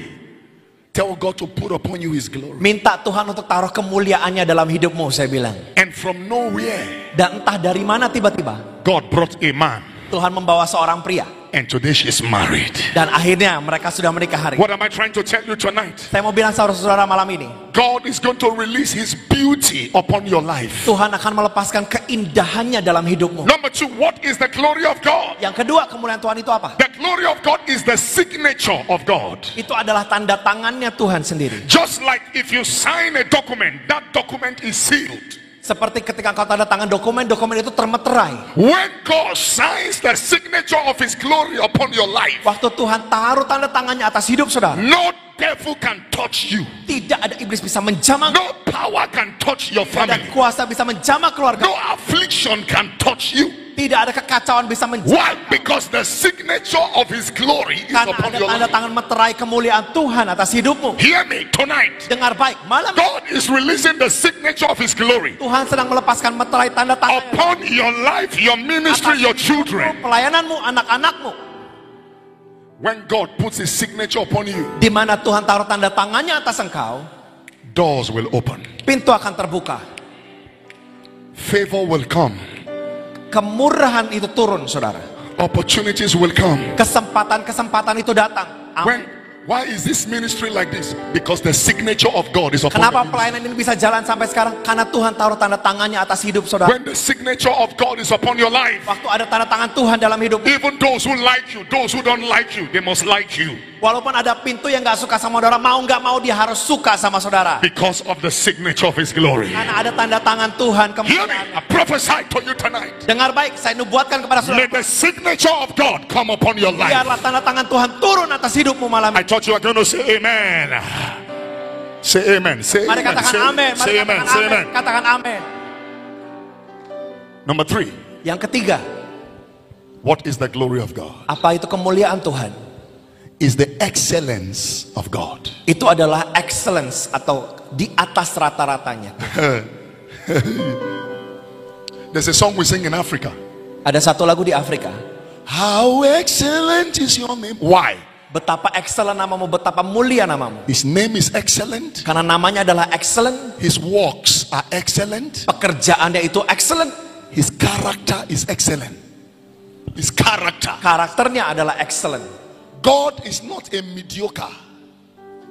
Tell God to put upon you his glory. minta Tuhan untuk taruh kemuliaannya dalam hidupmu, saya bilang. And from nowhere, Dan entah dari mana tiba-tiba God brought a man. Tuhan membawa seorang pria. And today she's married. Dan akhirnya mereka sudah menikah hari. What am I trying to tell you tonight? Saya mau bilang saudara-saudara malam ini, God is going to release his beauty upon your life. Tuhan akan melepaskan keindahannya dalam hidupmu. Number two, what is the glory of God? Yang kedua, kemuliaan Tuhan itu apa? The glory of God is the signature of God. Itu adalah tanda tangannya Tuhan sendiri. Just like if you sign a document, that document is sealed. Seperti ketika engkau tanda tangan dokumen, dokumen itu termeterai. When God signs the signature of his glory upon your life, Waktu Tuhan taruh tanda tangannya atas hidup saudara, no devil can touch you. tidak ada iblis bisa menjamah, No power can touch your tidak ada family. kuasa bisa menjamah keluarga, No affliction can touch you. tidak ada kekacauan bisa menjamah. Why? Because the signature of his glory is Karena upon ada your tanda life. tangan meterai kemuliaan Tuhan atas hidupmu. Hear me tonight. Dengar baik, malam God is releasing the signature of his glory Tuhan sedang melepaskan meterai tanda tangan upon your life, your ministry, your children. pelayananmu, anak-anakmu. When God puts his signature upon you, Di mana Tuhan taruh tanda tangannya atas engkau, doors will open, pintu akan terbuka. favor will come, Kemurahan itu turun, saudara. opportunities will come. Kesempatan-kesempatan itu datang. Amin. When why is this ministry like this? Because the signature of God is upon Kenapa pelayanan ini bisa jalan sampai sekarang? Karena Tuhan taruh tanda tangannya atas hidup saudara. When the signature of God is upon your life, Waktu ada tanda tangan Tuhan dalam hidup, even those who like you, those who don't like you, they must like you. Walaupun ada pintu yang nggak suka sama saudara, mau nggak mau dia harus suka sama saudara. because of the signature of His glory. Karena ada tanda tangan Tuhan kemuliaan. I prophesy to you tonight. Dengar baik, saya nubuatkan kepada May saudara. the signature of God come upon your life. Biarlah tanda tangan Tuhan turun atas hidupmu malam I ini. thought you were going to say amen. Say amen. Say Mari amen. katakan Say, amin. Mari say amen. katakan Say amin. amen. Katakan amin. Number three. Yang ketiga, What is the glory of God? apa itu kemuliaan Tuhan? Is the excellence of God. Itu adalah excellence atau di atas rata-ratanya. There's a song we sing in Africa. Ada satu lagu di Afrika. How excellent is your name? Why? Betapa excellent namamu, betapa mulia namamu. His name is excellent. Karena namanya adalah excellent, His works are excellent. pekerjaannya itu excellent, His character is excellent. His character. karakternya adalah excellent. God is not a mediocre.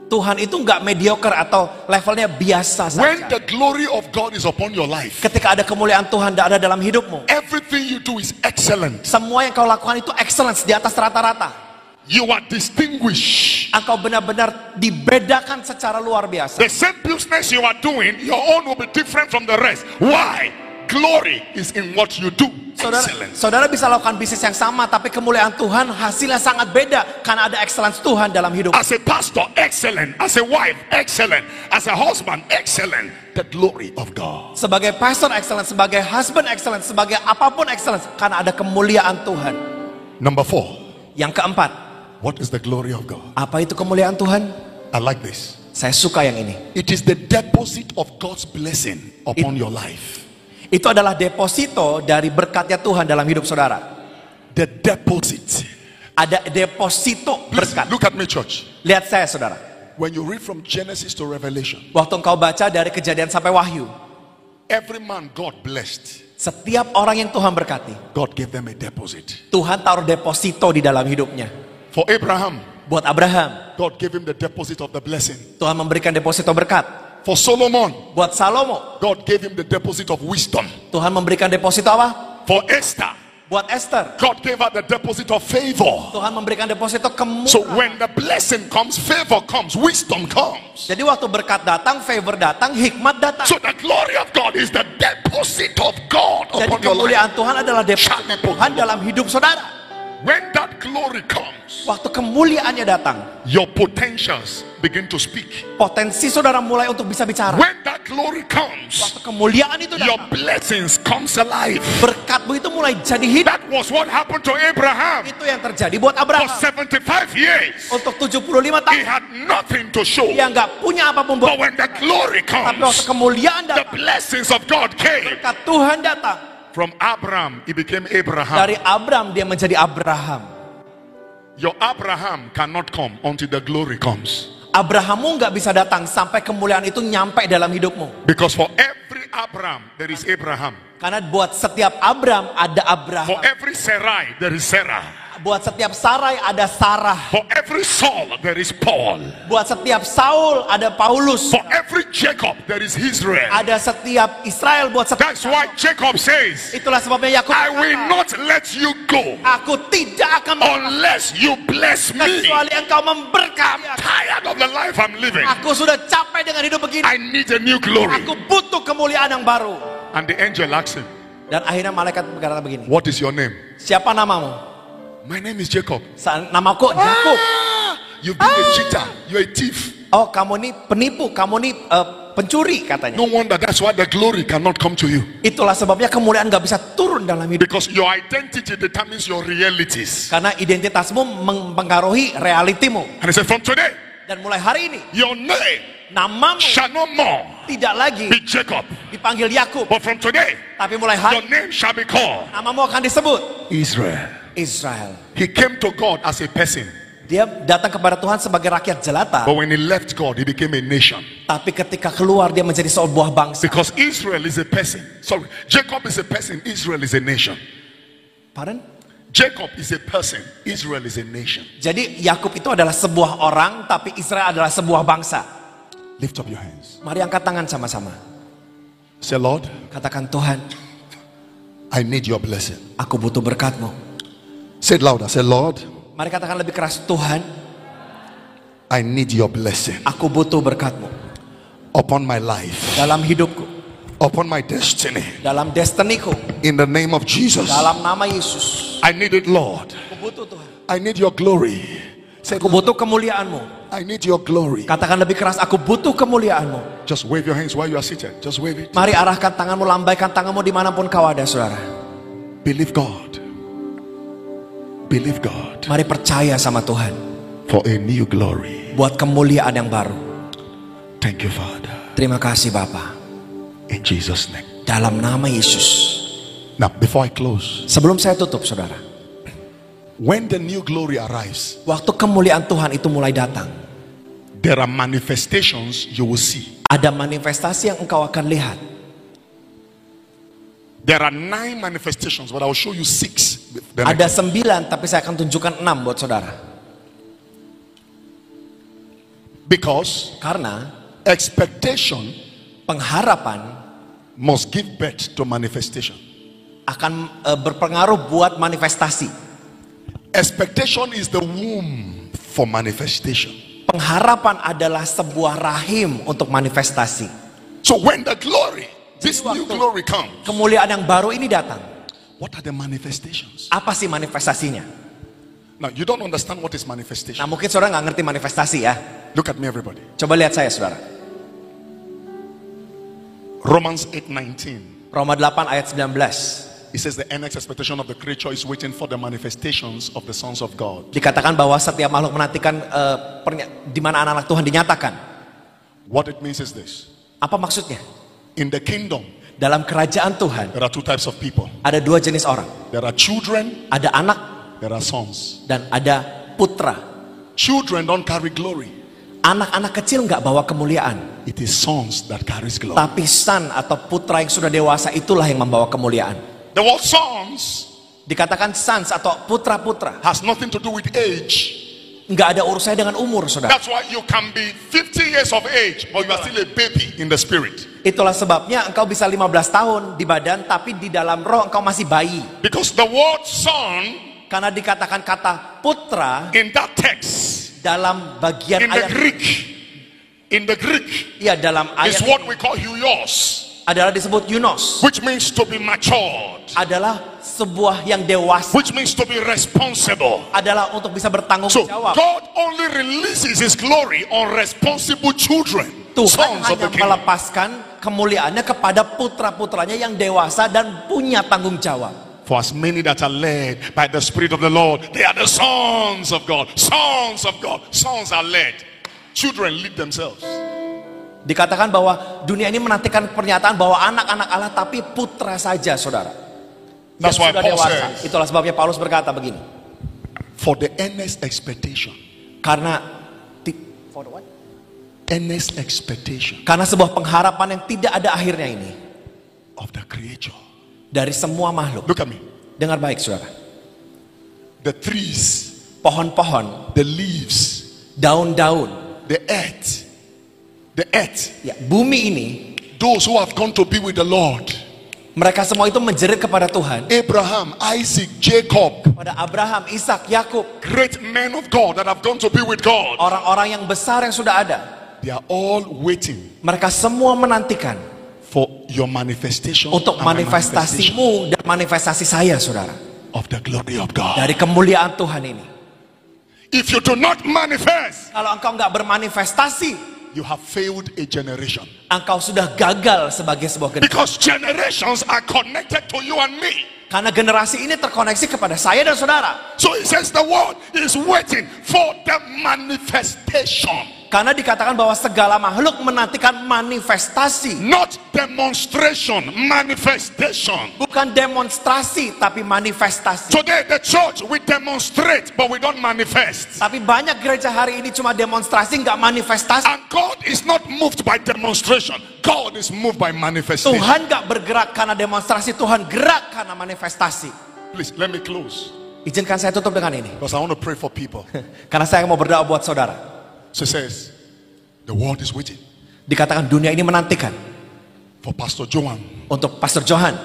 Tuhan itu nggak mediocre atau levelnya biasa When saja. the glory of God is upon your life, Ketika ada kemuliaan Tuhan ada dalam hidupmu, everything you do is excellent. semua yang kau lakukan itu excellence di atas rata-rata. You are distinguished. Engkau benar-benar dibedakan secara luar biasa. The same business you are doing, your own will be different from the rest. Why? Glory is in what you do. Saudara, Excellence. saudara bisa lakukan bisnis yang sama, tapi kemuliaan Tuhan hasilnya sangat beda karena ada excellence Tuhan dalam hidup. As a pastor, excellent. As a wife, excellent. As a husband, excellent. The glory of God. Sebagai pastor excellence, sebagai husband excellence, sebagai apa pun excellence karena ada kemuliaan Tuhan. Number four, Yang keempat, what is the glory of God? apa itu kemuliaan Tuhan? I like this. Saya suka yang ini. It is the deposit of God's blessing upon your life. Itu adalah deposito dari berkatnya Tuhan dalam hidup saudara. The deposit. Ada deposito Please berkat. look at me, church. Lihat saya saudara. When you read from Genesis to Revelation, Waktu engkau baca dari kejadian sampai wahyu. every man God blessed, Setiap orang yang Tuhan berkati. God gave them a deposit. Tuhan taruh deposito di dalam hidupnya. For Abraham, Buat Abraham, God gave him the deposit of the blessing. Tuhan memberikan deposito berkat. For Solomon, Buat Salomo, God gave him the deposit of wisdom. Tuhan memberikan deposito apa? For Esther, Buat Esther, God gave her the deposit of favor. Tuhan memberikan deposito So kemurahan. when the blessing comes, favor comes, wisdom comes. Jadi waktu berkat datang, favor datang, hikmat datang. So the glory of God is the deposit of God Jadi upon your life. kemuliaan Tuhan adalah deposito Tuhan dalam hidup saudara. When that glory comes, Waktu kemuliaannya datang, your potentials begin to speak. potensi saudara mulai untuk bisa bicara. When that glory comes, Waktu kemuliaan itu your datang, blessings comes alive. berkatmu itu mulai jadi hidup. That was what happened to Abraham. Itu yang terjadi buat For Abraham. 75 years, Untuk 75 he tahun, had nothing to show. dia nggak punya apa pun But buat. when the glory Tapi waktu comes, kemuliaan the datang, blessings of God came. berkat Tuhan datang. From Abraham, he became Abraham. Dari Abraham dia menjadi Abraham. Your Abraham cannot come until the glory comes. Abrahammu nggak bisa datang sampai kemuliaan itu nyampe dalam hidupmu. Because for every Abraham, there is Abraham. Karena buat setiap Abraham ada For Abraham. every Sarai, there is Sarah. Buat setiap Sarai ada Sarah. For every Saul, there is Paul. Buat setiap Saul ada Paulus. For every Jacob, there is Israel. Ada setiap Israel buat setiap. That's why Jacob says, Itulah sebabnya Yakub I will not let you go Aku tidak akan unless you bless me. kecuali engkau memberkati aku. Tired of the life I'm living. Aku sudah capek dengan hidup begini. I need a new glory. Aku butuh kemuliaan yang baru. And the angel asks him, Dan akhirnya malaikat berkata begini. What is your name? Siapa namamu? My name is Jacob. Sa- Namaku Yakub. Ah, you've been a cheater. You're a thief. Oh kamu ini penipu, kamu ini eh, pencuri katanya. No wonder that's why the glory cannot come to you. Itulah sebabnya kemuliaan gak bisa turun dalam hidup. Because your identity determines your realities. Karena identitasmu mempengaruhi realitimu. And he said, From today, Dan mulai hari ini, your name namamu shall no more tidak lagi be Jacob. dipanggil Yakub. But from today, Tapi mulai your hari name shall be called namamu akan disebut Israel. Israel. He came to God as a person. Dia datang kepada Tuhan sebagai rakyat jelata. But when he left God, he became a nation. Tapi ketika keluar dia menjadi sebuah bangsa. Because Israel is a person. Sorry, Jacob is a person, Israel is a nation. Pardon? Jacob is a person, Israel is a nation. Jadi Yakub itu adalah sebuah orang, tapi Israel adalah sebuah bangsa. Lift up your hands. Mari angkat tangan sama-sama. Say, Lord, Katakan Tuhan, I need your blessing. aku butuh berkatmu. Say it louder. Say, Lord, Mari katakan lebih keras Tuhan, I need your blessing Aku butuh berkatmu upon my life, dalam hidupku, upon my destiny. dalam destiniku, In the name of Jesus. dalam nama Yesus. I need it, Lord. Aku butuh Tuhan. I need your glory. Say, Aku butuh kemuliaanmu. I need your glory. Katakan lebih keras, aku butuh kemuliaanmu. Just wave your hands while you are seated. Just wave it. Mari arahkan tanganmu, lambaikan tanganmu di mana pun kau ada, saudara. Believe God. Believe God Mari percaya sama Tuhan. for a new glory. Buat kemuliaan yang baru. Thank you, Father. Terima kasih Bapa. In Jesus' name. Dalam nama Yesus. Now, before I close, Sebelum saya tutup, saudara. when the new glory arrives, Waktu kemuliaan Tuhan itu mulai datang. There are manifestations you will see. Ada manifestasi yang engkau akan lihat. There are nine manifestations, but I will show you six. Ada sembilan, tapi saya akan tunjukkan enam buat saudara. Because Karena expectation pengharapan must give birth to manifestation. akan eh, berpengaruh buat manifestasi. Expectation is the womb for manifestation. Pengharapan adalah sebuah rahim untuk manifestasi. So when the glory, this new glory comes, Kemuliaan yang baru ini datang. what are the manifestations? Apa sih manifestasinya? Now you don't understand what is manifestation. Nah mungkin saudara nggak ngerti manifestasi ya. Look at me, everybody. Coba lihat saya saudara. Romans 8:19. Roma 8 ayat 19. It says the earnest expectation of the creature is waiting for the manifestations of the sons of God. Dikatakan bahwa setiap makhluk menantikan pernya- di mana anak-anak Tuhan dinyatakan. What it means is this. Apa maksudnya? In the kingdom, Dalam kerajaan Tuhan there are two types of people. ada dua jenis orang. There are children, Ada anak there are sons. dan ada putra. Children don't carry glory. Anak-anak kecil nggak bawa kemuliaan. It is sons that carries glory. Tapi son atau putra yang sudah dewasa itulah yang membawa kemuliaan. The word sons Dikatakan sons atau putra-putra. has nothing to do with age. Nggak ada urusannya dengan umur, saudara. That's why you can be 50 years of age, but you are still a baby in the spirit. Itulah sebabnya engkau bisa 15 tahun di badan, tapi di dalam roh engkau masih bayi. Because the word son Karena dikatakan kata putra in that text, dalam bagian in the ayat, Greek, in the Greek, ya dalam is ayat what ini we call huios, adalah disebut Yunus. which means to be matured, Adalah sebuah yang dewasa. which means to be responsible. Adalah untuk bisa bertanggung So jawab. God only releases his glory on responsible children, Tuhan sons of hanya melepaskan kemuliaannya kepada putra-putranya yang dewasa dan punya tanggung jawab. For as many that are led by the Spirit of the Lord, they are the sons of God. Sons of God. Sons are led. Children lead themselves. Dikatakan bahwa dunia ini menantikan pernyataan bahwa anak-anak Allah tapi putra saja, saudara. That's Yang why sudah Paul dewasa. says- Itulah sebabnya Paulus berkata begini. For the earnest expectation. Karena for the what? Earnest expectation Karena sebuah pengharapan yang tidak ada akhirnya ini of the creature. dari semua makhluk. Look at me. Dengar baik, saudara. The trees, Pohon-pohon, the leaves, daun-daun, the earth, the earth, ya bumi ini, those who have gone to be with the Lord. mereka semua itu menjerit kepada Tuhan, Abraham, Isaac, Jacob, kepada Abraham, Ishak, Yakub, great men of God that have gone to be with God. orang-orang yang besar yang sudah ada. They are all waiting Mereka semua menantikan for your manifestation untuk manifestation manifestasimu dan manifestasi saya, saudara. of the glory of God. Dari kemuliaan Tuhan ini. If you do not manifest, Kalau engkau nggak bermanifestasi, you have failed a generation. engkau sudah gagal sebagai sebuah generasi. Because generations are connected to you and me. Karena generasi ini terkoneksi kepada saya dan saudara. So it says the world is waiting for the manifestation, Karena dikatakan bahwa segala makhluk menantikan manifestasi. not demonstration, manifestation. Bukan demonstrasi, tapi manifestasi. Today, the church we demonstrate, but we don't manifest. Tapi banyak gereja hari ini cuma demonstrasi, nggak manifestasi. And God is not moved by demonstration, God is moved by manifestation. Tuhan nggak bergerak karena demonstrasi, Tuhan gerak karena manifestasi. Please let me close Izinkan saya tutup dengan ini. because I want to pray for people. Karena saya mau berdoa buat saudara. So says, the world is waiting Dikatakan dunia ini menantikan for Pastor Joan untuk Pastor Johan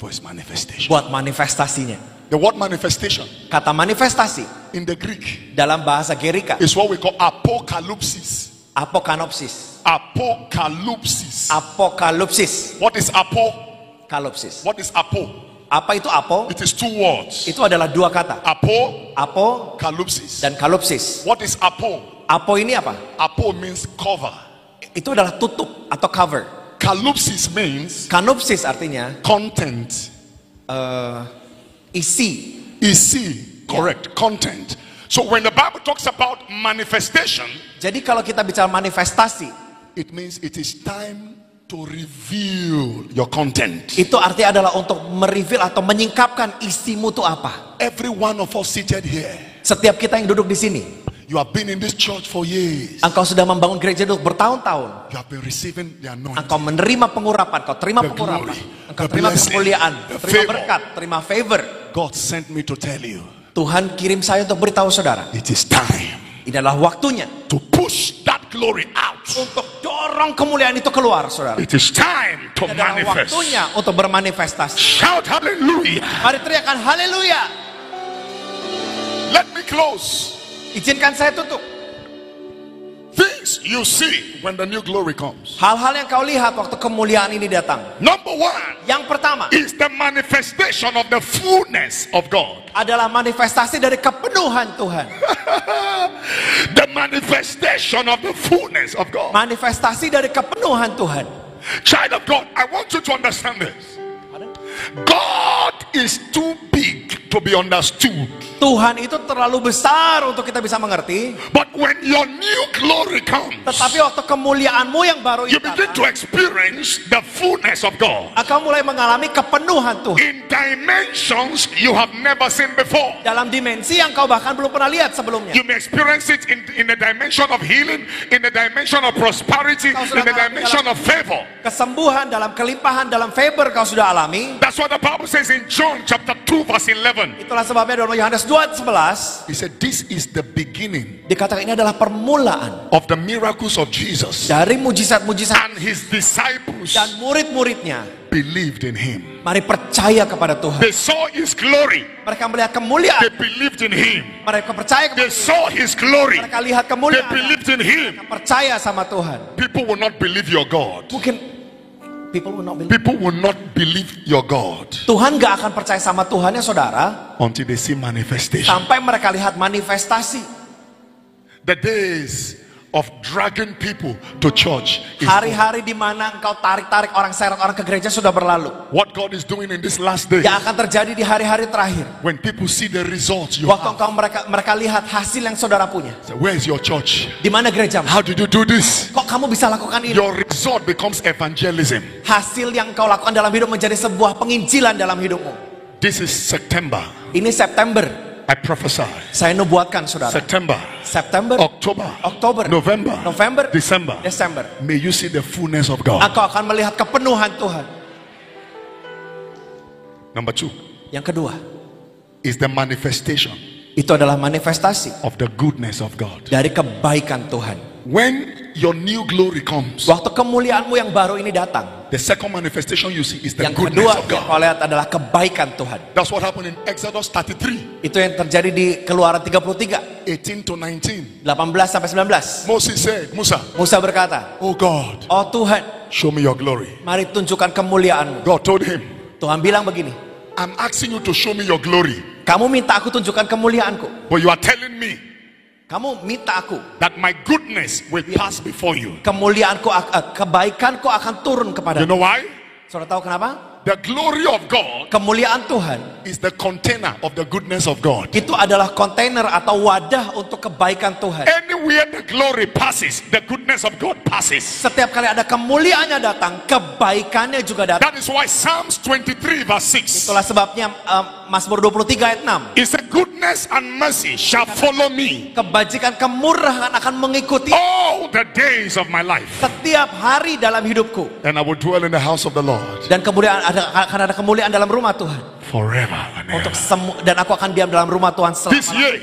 for his manifestation. buat manifestasinya. The word manifestation Kata manifestasi in the Greek dalam bahasa Gerika, is what we call apocalypsis. apokanopsis. Apocalypsis. Apokalipsis. What is apo? Kalopsis. What is apo? Apa itu apo? It is two words. Itu adalah dua kata. Apo, Apo calypsis. dan kalopsis. What is apo? Apo ini apa? Apo means cover. Itu adalah tutup atau cover. Calypsis means Kanopsis artinya content. eh, isi. Isi, correct, content. So when the Bible talks about manifestation, Jadi kalau kita bicara manifestasi, it means it is time to reveal your content. itu artinya adalah untuk mereveal atau menyingkapkan isimu itu apa. Every one of us seated here, Setiap kita yang duduk di sini, you have been in this church for years. engkau sudah membangun gereja untuk bertahun-tahun. You have been receiving the anointing. Engkau menerima pengurapan, kau terima The pengurapan. glory, Engkau terima kemuliaan, terima favor. berkat, terima favor. God sent me to tell you, Tuhan kirim saya untuk beritahu saudara, it is time ini adalah waktunya to push that glory out. untuk dorong kemuliaan itu keluar, saudara. It is time to Ini adalah manifest. waktunya untuk bermanifestasi. Shout hallelujah. Mari teriakan haleluya. Let me close. Izinkan saya tutup. Things you see when the new glory comes. Hal-hal yang kau lihat waktu kemuliaan ini datang. Number one Yang pertama is the manifestation of the fullness of God. adalah manifestasi dari kepenuhan Tuhan. The manifestation of the fullness of God. Manifestasi dari kepenuhan Tuhan. Child of God, I want you to understand this. God is too big to be understood. Tuhan itu terlalu besar untuk kita bisa mengerti. But when your new glory comes, Tetapi waktu kemuliaanmu yang baru you itu begin to experience the fullness of God akan mulai mengalami kepenuhan Tuhan. in dimensions you have never seen before. Dalam dimensi yang kau bahkan belum pernah lihat sebelumnya. You may experience it in, in the dimension of healing, in the dimension of prosperity, in the dimension of favor. Kesembuhan dalam kelimpahan, dalam favor kau sudah alami. That's what the Bible says in John chapter 2, verse 11. Itulah sebabnya dalam Yohanes 2:11 He said, This is the beginning dikatakan ini adalah permulaan of the miracles of Jesus. dari mujizat-mujizat And his disciples dan murid-muridnya. believed in him. Mari percaya kepada Tuhan. They saw his glory, Mereka melihat they kemuliaan. believed in him. Mereka percaya They kepada saw his glory, Mereka lihat they kemuliaan. believed in him. Mereka percaya sama Tuhan. People will not believe your God. Mungkin people will not believe. People will not believe your God Tuhan gak akan percaya sama Tuhan ya saudara. until they see manifestation. Sampai mereka lihat manifestasi. The days of dragging people to church Hari-hari di mana engkau tarik-tarik orang seret orang ke gereja sudah berlalu. what God is doing in this last day. Yang akan terjadi di hari-hari terakhir. When people see the results you Waktu engkau mereka mereka lihat hasil yang saudara punya. say, where is your church? Di mana gerejamu? How did you do this? Kok kamu bisa lakukan ini? Your result becomes evangelism. Hasil yang kau lakukan dalam hidup menjadi sebuah penginjilan dalam hidupmu. This is September. Ini September. I prophesy. Saya nubuatkan saudara. September, September, October, Oktober, November, November, December. Desember. May you see the fullness of God. Engkau akan melihat kepenuhan Tuhan. Number two Yang kedua, is the manifestation itu adalah manifestasi of the goodness of God. dari kebaikan Tuhan. When your new glory comes, Waktu kemuliaanmu yang baru ini datang, the second manifestation you see is the yang goodness kedua of yang God. kau lihat adalah kebaikan Tuhan. That's what happened in Exodus 33 Itu yang terjadi di Keluaran 33, 18 to 19. 18 sampai 19. Moses said, Musa, Musa berkata, Oh God, "Oh Tuhan, show me your glory. mari tunjukkan kemuliaanmu." God told him, Tuhan bilang begini, I'm asking you to show me your glory, "Kamu minta aku tunjukkan kemuliaanku. but you are telling me Kamu minta aku that my goodness will pass before you. kemuliaanku eh, kebaikanku akan turun kepada You know why? Saudara tahu kenapa? The glory of God Kemuliaan Tuhan is the container of the goodness of God. itu adalah kontainer atau wadah untuk kebaikan Tuhan. Anywhere the glory passes, the goodness of God passes. Setiap kali ada kemuliaannya datang, kebaikannya juga datang. That is why Psalms 23 verse 6 Itulah sebabnya um, Mazmur 23 ayat 6. is the goodness and mercy shall follow me Kebajikan kemurahan akan mengikuti all the days of my life. setiap hari dalam hidupku. And I will dwell in the house of the Lord Dan kemudian akan ada kemuliaan dalam rumah Tuhan. forever and Untuk semu dan aku akan diam dalam rumah Tuhan This selama year,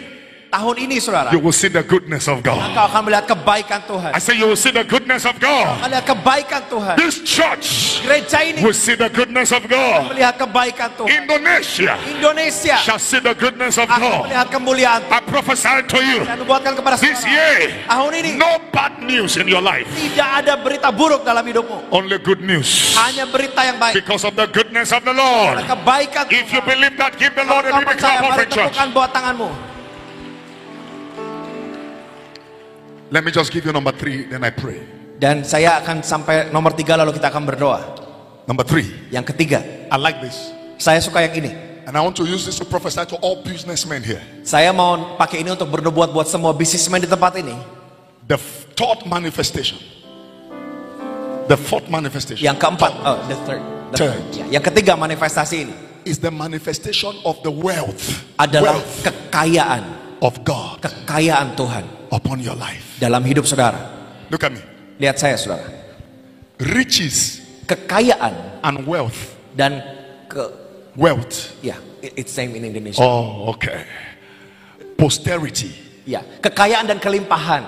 tahun ini saudara, you will see the goodness of God. engkau akan melihat kebaikan Tuhan. I say you will see the goodness of God. Akan melihat kebaikan Tuhan. This church Gereja ini will see the goodness of God. melihat kebaikan Tuhan. Indonesia Indonesia shall see the goodness of akan God. melihat kemuliaan Tuhan. I prophesy to you Dan nubuatkan kepada this saudara. year, Tahun ini no bad news in your life, tidak ada berita buruk dalam hidupmu. only good news Hanya berita yang baik. because of the goodness of the Lord. kebaikan If you Tuhan. believe that, give the Lord a big clap offering church. buat tanganmu. Let me just give you number three, then I pray. Dan saya akan sampai nomor tiga lalu kita akan berdoa. Number three, Yang ketiga, I like this. saya suka yang ini. And I want to use this to prophesy to all businessmen here. Saya mau pakai ini untuk bernubuat buat semua bisnismen di tempat ini. The third manifestation. The fourth manifestation Yang keempat, oh, the third. The Third. Ya, yang ketiga manifestasi ini is the manifestation of the wealth, adalah wealth kekayaan, of God kekayaan Tuhan upon your life. dalam hidup saudara. Look at me. Lihat saya saudara. Riches Kekayaan and wealth. dan ke Wealth. ya, it- it's same in Indonesia. Oh, okay. Posterity. Ya, kekayaan dan kelimpahan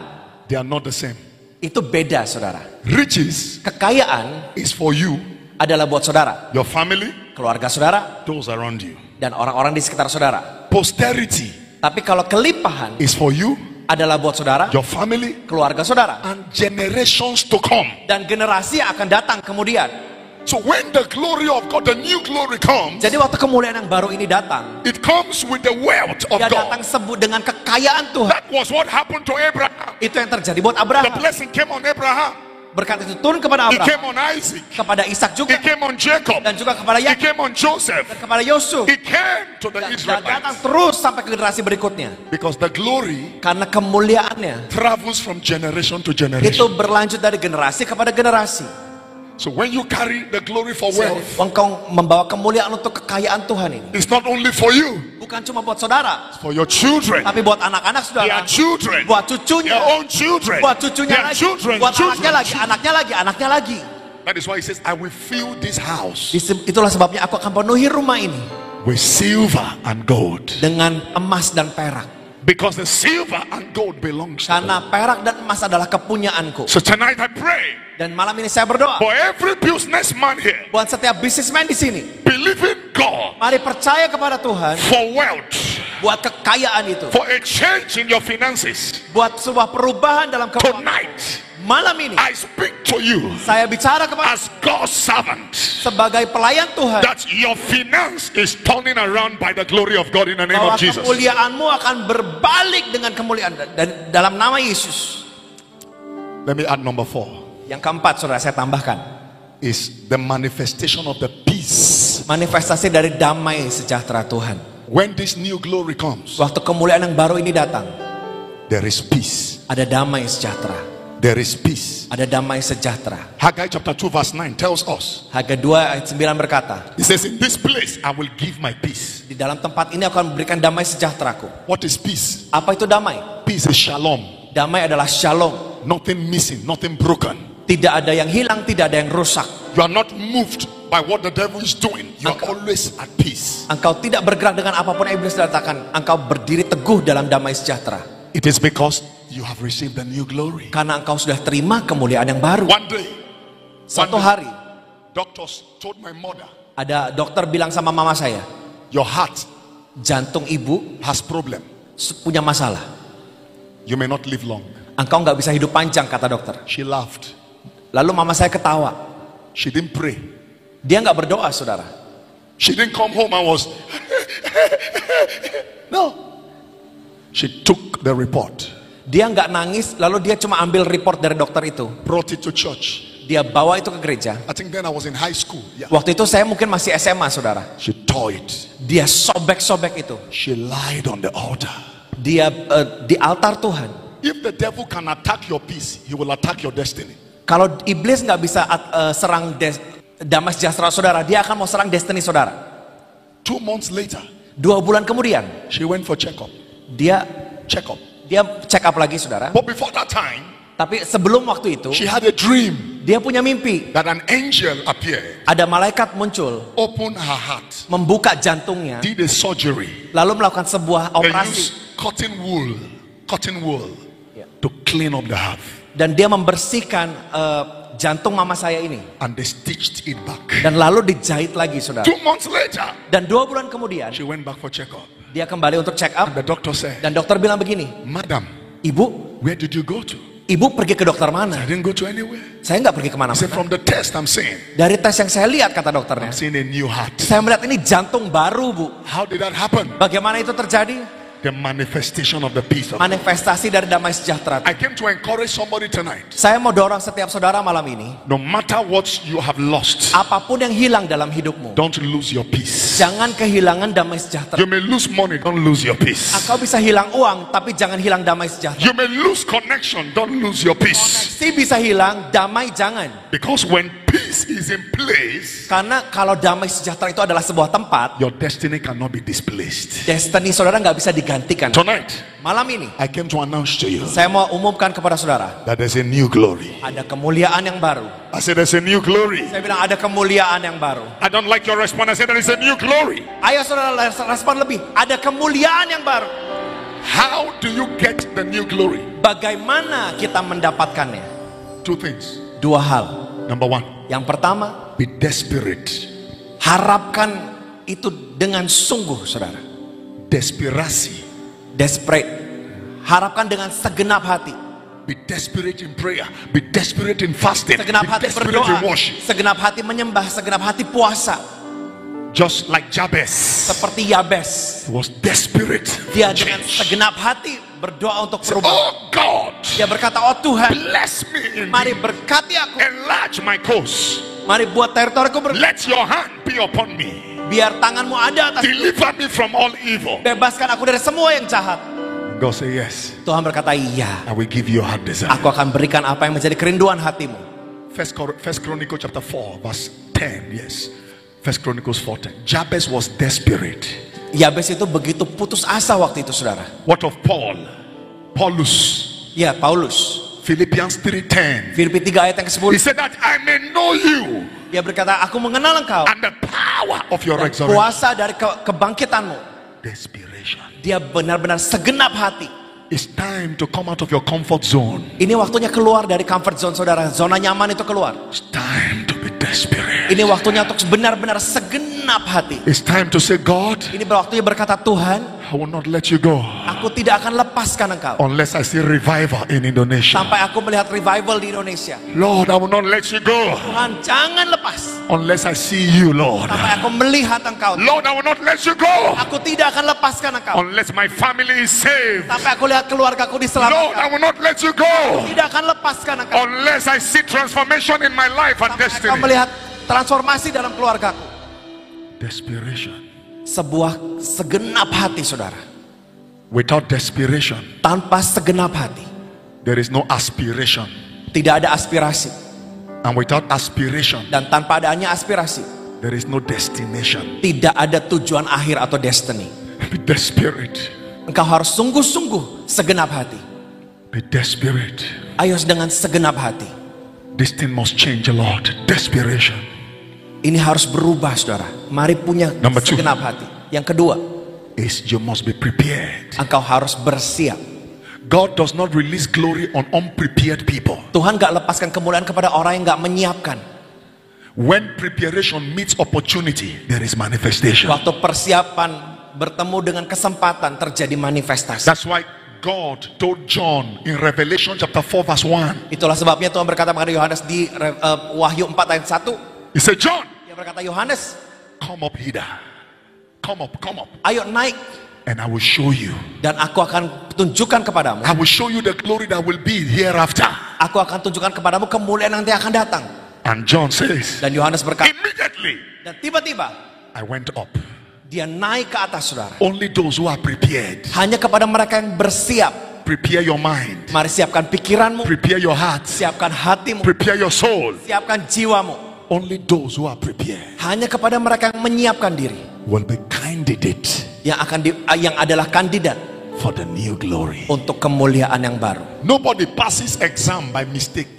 They are not the same. itu beda saudara. Riches Kekayaan is for you, adalah buat saudara, your family, keluarga saudara, those around you. dan orang-orang di sekitar saudara. Posterity Tapi kalau kelimpahan is for you, adalah buat saudara, your family, keluarga saudara, and generations to come. dan generasi yang akan datang kemudian. So when the glory of God, the new glory comes, Jadi waktu kemuliaan yang baru ini datang, it comes with the wealth of dia datang God. sebut dengan kekayaan Tuhan. That was what happened to Abraham. Itu yang terjadi buat The Abraham. blessing came on Abraham. Berkat itu turun kepada It Abraham, came on Isaac. kepada Ishak juga, It came on Jacob. dan juga kepada It Yakub, came on Joseph. dan kepada Yusuf. It came to the Dan dan datang terus sampai ke generasi berikutnya. Because the glory Karena kemuliaannya travels from generation to itu generation. berlanjut dari generasi kepada generasi. So when you carry the glory for wealth, Engkau membawa kemuliaan untuk kekayaan Tuhan ini. it's not only for you, Bukan cuma buat saudara, it's for your children, tapi buat anak-anak saudara, their children, buat cucunya, their own children, buat cucunya their lagi, children, buat anaknya children. lagi, anaknya lagi, anaknya lagi. That is why he says, I will fill this house Itulah sebabnya aku akan penuhi rumah ini with silver and gold. dengan emas dan perak. Because the silver and gold belongs to Karena perak dan emas adalah kepunyaanku. So tonight I pray Dan malam ini saya berdoa for every businessman here, buat setiap bisnismen di sini. believe in God Mari percaya kepada Tuhan for wealth, buat kekayaan itu, for a change in your finances. buat sebuah perubahan dalam keuangan. Tonight, Malam ini I speak to you saya bicara kepada as God's servant sebagai pelayan Tuhan that your finance is turning around by the glory of God in the name of Jesus. kemuliaanmu akan berbalik dengan kemuliaan dan dalam nama Yesus. Let me add number four Yang keempat, saudara saya tambahkan is the manifestation of the peace. manifestasi dari damai sejahtera Tuhan. When this new glory comes, Waktu kemuliaan yang baru ini datang, there is peace. ada damai sejahtera, There is peace. ada damai sejahtera. Haggai chapter 2 verse 9 tells us, Haga 2 ayat 9 berkata, He says, In this place I will give my peace. di dalam tempat ini aku akan memberikan damai sejahteraku. What is peace? Apa itu damai? Peace is shalom. Damai adalah shalom. Nothing missing, nothing broken. Tidak ada yang hilang, tidak ada yang rusak. You are not moved by what the devil is doing. You are Angka- always at peace. Engkau tidak bergerak dengan apa pun iblis datangkan. Engkau berdiri teguh dalam damai sejahtera. It is because you have received the new glory. Karena engkau sudah terima kemuliaan yang baru. One day, Suatu hari, doctors told my mother, ada dokter bilang sama mama saya, Your heart jantung ibu has problem. punya masalah. You may not live long. Engkau nggak bisa hidup panjang, kata dokter. She laughed. Lalu mama saya ketawa. She didn't pray. Dia nggak berdoa, saudara. She didn't come home and was, no. She took the report, Dia nggak nangis, lalu dia cuma ambil report dari dokter itu. brought it to church. Dia bawa itu ke gereja. I think then I was in high school. Yeah. Waktu itu saya mungkin masih SMA, saudara. She tore it. Dia sobek-sobek itu. She lied on the altar. Dia eh, di altar Tuhan. If the devil can attack your peace, he will attack your destiny. Kalau iblis nggak bisa eh, serang des- damai sejahtera saudara, dia akan mau serang destiny saudara. Two months later, Dua bulan kemudian, she went for checkup. dia Checkup. Dia check up lagi saudara. But before that time, Tapi sebelum waktu itu, she had a dream. Dia punya mimpi. that an angel appeared, Ada malaikat muncul, opened her heart, membuka jantungnya, did a surgery, lalu melakukan sebuah operasi. cotton wool, cotton wool Yeah. to clean up the heart, Dan dia membersihkan eh, jantung mama saya ini. and they stitched it back. Dan lalu dijahit lagi, saudara. Two months later, Dan dua bulan kemudian, she went back for checkup. Dia kembali untuk check up. And the doctor said, Dan dokter bilang begini, Madam, Ibu, where did you go to? ibu pergi ke dokter I mana? didn't go to anywhere. Saya nggak pergi ke mana-mana. From the test, I'm saying, Dari tes yang saya lihat, kata dokternya. I'm seeing a new heart. Saya melihat ini jantung baru, Bu. How did that happen? Bagaimana itu terjadi? The manifestation of the peace of. Manifestasi dari damai sejahtera. I came to encourage somebody tonight. Saya mau dorong setiap saudara malam ini, No matter what you have lost, apa pun yang hilang dalam hidupmu, don't lose your peace. jangan kehilangan damai sejahtera. You may lose money, don't lose your peace. Kau bisa hilang uang, tapi jangan hilang damai sejahtera. You may lose connection, don't lose your peace. Si bisa hilang, damai jangan. Because when peace is in place, Karena kalau damai sejahtera itu adalah sebuah tempat, your destiny cannot be displaced. destiny saudara nggak bisa digantikan. Tonight, Malam ini, I came to announce to you saya mau umumkan kepada saudara, that there's a new glory. ada kemuliaan yang baru. I said, There's a new glory. Saya bilang ada kemuliaan yang baru. I don't like your response. I said, There is a new glory. Ayo saudara respon lebih, ada kemuliaan yang baru. How do you get the new glory? Bagaimana kita mendapatkannya? Two things. Dua hal. Number one, Yang pertama, be desperate. harapkan itu dengan sungguh, saudara. Desperasi. Desperate. Harapkan dengan segenap hati. Be desperate in prayer. Be desperate in fasting. Segenap be hati desperate berdoa. in worship. Segenap hati menyembah. Segenap hati puasa. Just like Jabez Seperti Yabes. he was desperate. Dia dengan segenap hati berdoa untuk perubahan. Oh God, Dia berkata, oh Tuhan, bless me mari berkati aku. Enlarge my cause. Mari buat teritoriku ber... Let your hand be upon me. Biar tanganmu ada atas Deliver me from all evil. Bebaskan aku dari semua yang jahat. God say yes. Tuhan berkata, iya. I will give you heart desire. Aku akan berikan apa yang menjadi kerinduan hatimu. First, First Chronicle chapter 4 verse 10. Yes. First Chronicles 4 10. Jabez was desperate. Yabes itu begitu putus asa waktu itu, saudara. What of Paul? Paulus. Ya, Paulus. Philippians 3:10. Filipi 3 ayat yang He ke-10. said that I may know you Dia berkata, aku mengenal engkau. and the power of your Dan resurrection. kuasa dari ke- kebangkitanmu. Desperation. Dia benar-benar segenap hati. It's time to come out of your comfort zone. Ini waktunya keluar dari comfort zone saudara. Zona nyaman itu keluar. It's time to desperate. Ini waktunya untuk benar-benar segenap hati. It's time to say, God, Ini waktunya berkata, Tuhan, I will not let you go aku tidak akan lepaskan engkau. unless I see revival in Indonesia. Sampai aku melihat revival di Indonesia. Lord, I will not let you go Tuhan, jangan lepas. unless I see you, Lord. Sampai aku melihat engkau. Lord, I will not let you go Aku tidak akan lepaskan engkau. unless my family is saved. Sampai aku lihat keluargaku Lord, I diselamatkan. will not let you go Tidak akan lepaskan engkau. unless I see transformation in my life and Sampai destiny. engkau melihat transformasi dalam keluargaku. Desperation. Sebuah segenap hati saudara. Without desperation, Tanpa segenap hati. there is no aspiration. Tidak ada aspirasi. And without aspiration, Dan tanpa adanya aspirasi. there is no destination. Tidak ada tujuan akhir atau destiny. Be desperate. Engkau harus sungguh-sungguh segenap hati. Be desperate. Ayo dengan segenap hati. This thing must change a lot. Desperation. Ini harus berubah saudara. Mari punya Number two. segenap hati. Yang kedua, Is you must be prepared. engkau harus bersiap. God does not release glory on unprepared people. Tuhan gak lepaskan kemuliaan kepada orang yang gak menyiapkan. When preparation meets opportunity, there is manifestation. Waktu persiapan bertemu dengan kesempatan terjadi manifestasi. That's why God told John in Revelation chapter 4 verse 1. Itulah sebabnya Tuhan berkata kepada Yohanes di eh, Wahyu 4 ayat 1. He said, John, Dia berkata, Yohanes, come up hither. Come up, come up. ayo naik. And I will show you. Dan aku akan tunjukkan kepadamu. I will show you the glory that will be hereafter. Aku akan tunjukkan kepadamu kemuliaan yang nanti akan datang. And John says, Dan Yohanes berkata, immediately dan tiba-tiba I went up. dia naik ke atas saudara. Only those who are prepared. Hanya kepada mereka yang bersiap. Prepare your mind. Mari siapkan pikiranmu, Prepare your heart. siapkan hatimu, Prepare your soul. siapkan jiwamu. Only those who are prepared Hanya kepada mereka yang menyiapkan diri. will be candidate Yang akan di, yang adalah kandidat for the new glory. untuk kemuliaan yang baru. Nobody passes exam by mistake.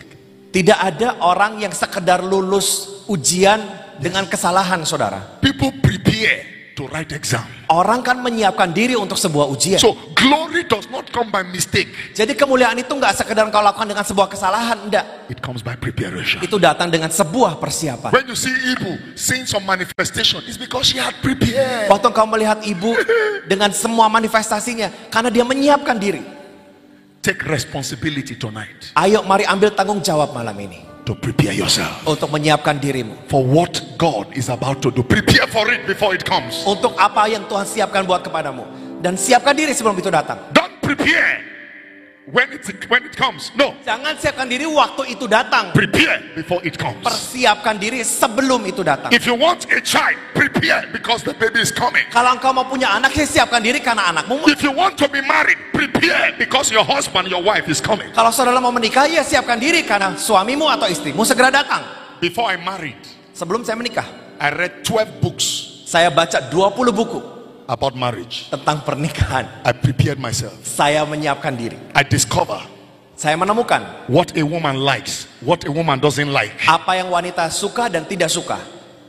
Tidak ada orang yang sekedar lulus ujian dengan kesalahan, saudara. People prepare to write exam. Orang kan menyiapkan diri untuk sebuah ujian. So glory does not come by mistake. Jadi kemuliaan itu nggak sekedar kau lakukan dengan sebuah kesalahan, enggak. It comes by preparation. Itu datang dengan sebuah persiapan. When you see Ibu seeing some manifestation, it's because she had prepared. Waktu kau melihat ibu dengan semua manifestasinya, karena dia menyiapkan diri. Take responsibility tonight Ayo mari ambil tanggung jawab malam ini. To prepare yourself Untuk menyiapkan dirimu. for what God is about to do. Prepare for it before it comes. Untuk apa yang Tuhan siapkan buat kepadamu. Dan siapkan diri sebelum itu datang. Don't prepare when it when it comes. No, Jangan siapkan diri waktu itu datang. prepare before it comes. Persiapkan diri sebelum itu datang. If you want a child, prepare because the baby is coming. Kalau engkau mau punya anak, ya siapkan diri karena anakmu. If you want to be married, prepare because your husband, your wife is coming. Kalau saudara mau menikah, ya siapkan diri karena suamimu atau istrimu segera datang. Before I married, Sebelum saya menikah, I read 12 books saya baca 20 buku about marriage. tentang pernikahan. I prepared myself. Saya menyiapkan diri. I discover Saya menemukan what a woman likes, what a woman doesn't like. apa yang wanita suka dan tidak suka.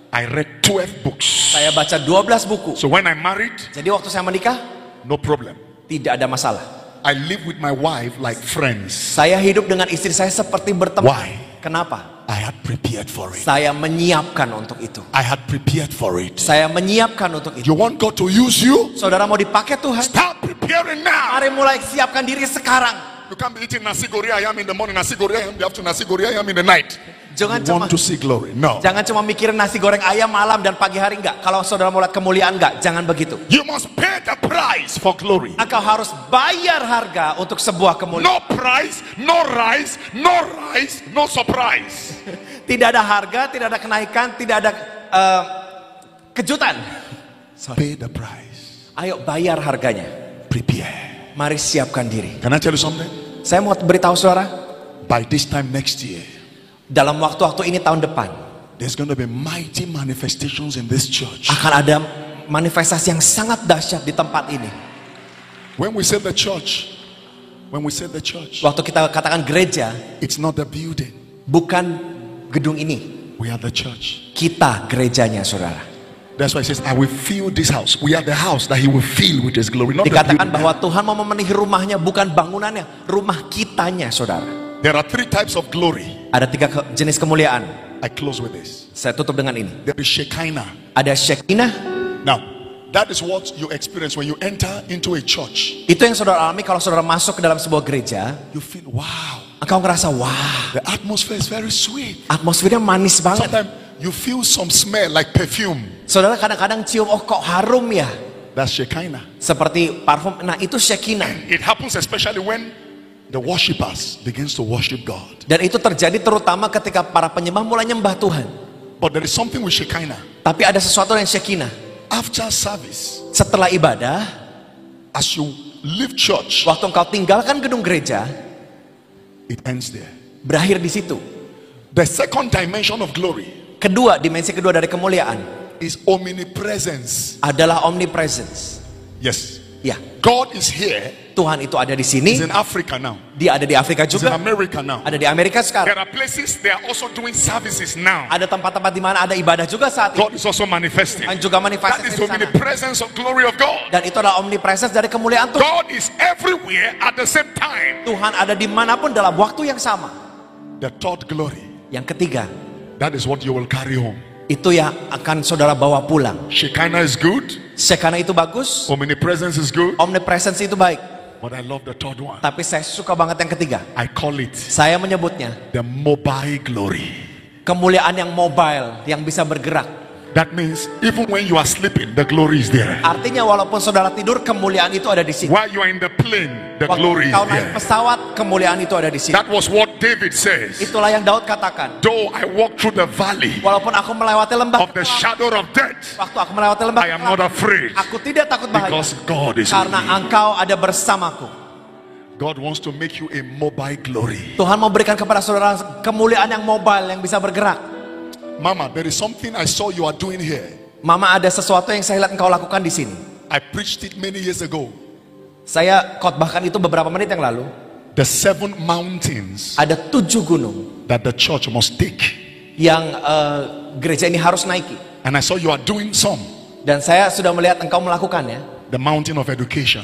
I read 12 books. Saya baca 12 buku. So when I married, Jadi waktu saya menikah, no problem. tidak ada masalah. I live with my wife like friends. Saya hidup dengan istri saya seperti berteman. Why? Kenapa? I had prepared for it. Saya menyiapkan untuk itu. I had prepared for it. Saya menyiapkan untuk itu. You want God to use you? Saudara mau dipakai Tuhan? Start preparing now. Mari mulai siapkan diri sekarang. You can't be eating nasi goreng ayam in the morning, nasi goreng ayam in the afternoon, nasi goreng ayam in the night. Jangan cuma want to see glory? No. jangan cuma mikirin nasi goreng ayam malam dan pagi hari enggak. Kalau saudara mau lihat kemuliaan enggak, jangan begitu. You must pay the price for glory. Engkau harus bayar harga untuk sebuah kemuliaan. No price, no rise, no rise, no surprise. Tidak ada harga, tidak ada kenaikan, tidak ada eh, kejutan. Pay the price. Ayo bayar harganya. Prepare. Mari siapkan diri. Can I tell you something? Saya mau beritahu saudara, By this time next year, dalam waktu-waktu ini tahun depan there's going to be mighty manifestations in this church. akan ada manifestasi yang sangat dahsyat di tempat ini. When we say the church, when we say the church, Waktu kita katakan gereja, it's not the building. bukan gedung ini. We are the church. Kita gerejanya, saudara. That's why it says, I will fill this house. We are the house that he will fill with his glory. Not the Dikatakan bahwa Tuhan mau memenuhi rumahnya, bukan bangunannya, rumah kitanya, saudara. There are three types of glory. Ada tiga ke- jenis kemuliaan. I close with this. Saya tutup dengan ini. There is Shekinah. Ada Shekinah, Now, that is what you experience when you enter into a church. itu yang saudara alami kalau saudara masuk ke dalam sebuah gereja, You feel, wow, engkau ngerasa, wah, the atmosphere is very sweet. atmosfernya manis banget. Sometimes you feel some smell like perfume. Saudara kadang-kadang cium, oh kok harum ya. That's Shekinah. Seperti parfum, nah itu Shekinah. It happens especially when the worshippers begins to worship God. Dan itu terjadi terutama ketika para penyembah mulai nyembah Tuhan. But there is something with Shekinah. Tapi ada sesuatu yang Shekinah. After service, Setelah ibadah, as you leave church, waktu engkau tinggalkan gedung gereja, it ends there. berakhir di situ. The second dimension of glory Kedua, dimensi kedua dari kemuliaan is omnipresence. adalah omnipresence. Yes. Ya, God is here. Tuhan itu ada di He's sini, in Africa now. dia ada di Afrika He's in juga, America now. ada di Amerika sekarang. There are places they are also doing services now. Ada tempat-tempat di mana ada ibadah juga saat ini. God is also manifesting. Dan juga That manifestasi is di sana. omnipresence of glory of God. Dan itu adalah omnipresence dari kemuliaan Tuhan. God is everywhere at the same time. Tuhan ada di mana pun dalam waktu yang sama. The third glory, Yang ketiga, that is what you will carry home. itu yang akan saudara bawa pulang. Shekinah is good, Shekinah itu bagus, omnipresence is good, omnipresence itu baik. But I love the third one. Tapi saya suka banget yang ketiga. I call it Saya menyebutnya the mobile glory. kemuliaan yang mobile, yang bisa bergerak. That means even when you are sleeping, the glory is there. Artinya walaupun saudara tidur, kemuliaan itu ada di sini. While you are in the plane, the glory Waktu is kau naik there. pesawat, kemuliaan itu ada di sini. That was what David says. Itulah yang Daud katakan. Though I walk through the valley Walaupun aku melewati lembah of the shadow of death, waktu aku melewati lembah I am not afraid aku tidak takut bahaya because God is with karena me. engkau ada bersamaku. God wants to make you a mobile glory. Tuhan mau berikan kepada saudara kemuliaan yang mobile yang bisa bergerak. Mama, there is something I saw you are doing here. Mama ada sesuatu yang saya lihat engkau lakukan di sini. I preached it many years ago. Saya khotbahkan itu beberapa menit yang lalu. The seven mountains Ada tujuh gunung that the church must take. yang eh, gereja ini harus naiki. And I saw you are doing some. Dan saya sudah melihat engkau melakukannya. The mountain of education,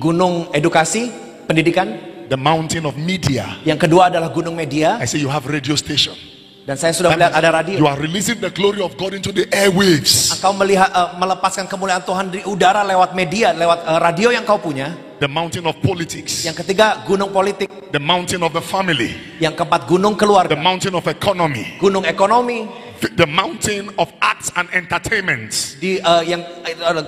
Gunung edukasi, pendidikan. the mountain of media. Yang kedua adalah gunung media. I say you have radio station. Dan saya sudah melihat ada radio. You are releasing the glory of God into the airwaves. Engkau melihat eh, melepaskan kemuliaan Tuhan di udara lewat media, lewat eh, radio yang kau punya. The mountain of politics. Yang ketiga, gunung politik. The mountain of the family. Yang keempat, gunung The keluarga. mountain of economy. Gunung ekonomi. The mountain of arts and entertainment. Di eh, yang eh,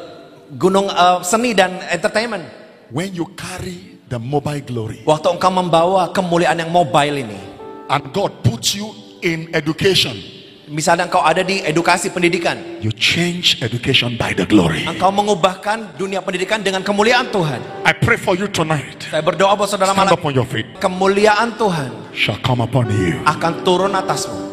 gunung eh, seni dan entertainment. When you carry the mobile glory Waktu engkau membawa kemuliaan yang mobile ini. and God puts you in education, Misalnya engkau ada di edukasi pendidikan. you change education by the glory. Engkau mengubahkan dunia pendidikan dengan kemuliaan Tuhan. I pray for you tonight. Saya berdoa buat saudara Stand malam. up on your feet. Kemuliaan Tuhan Shall come upon you. akan turun atasmu.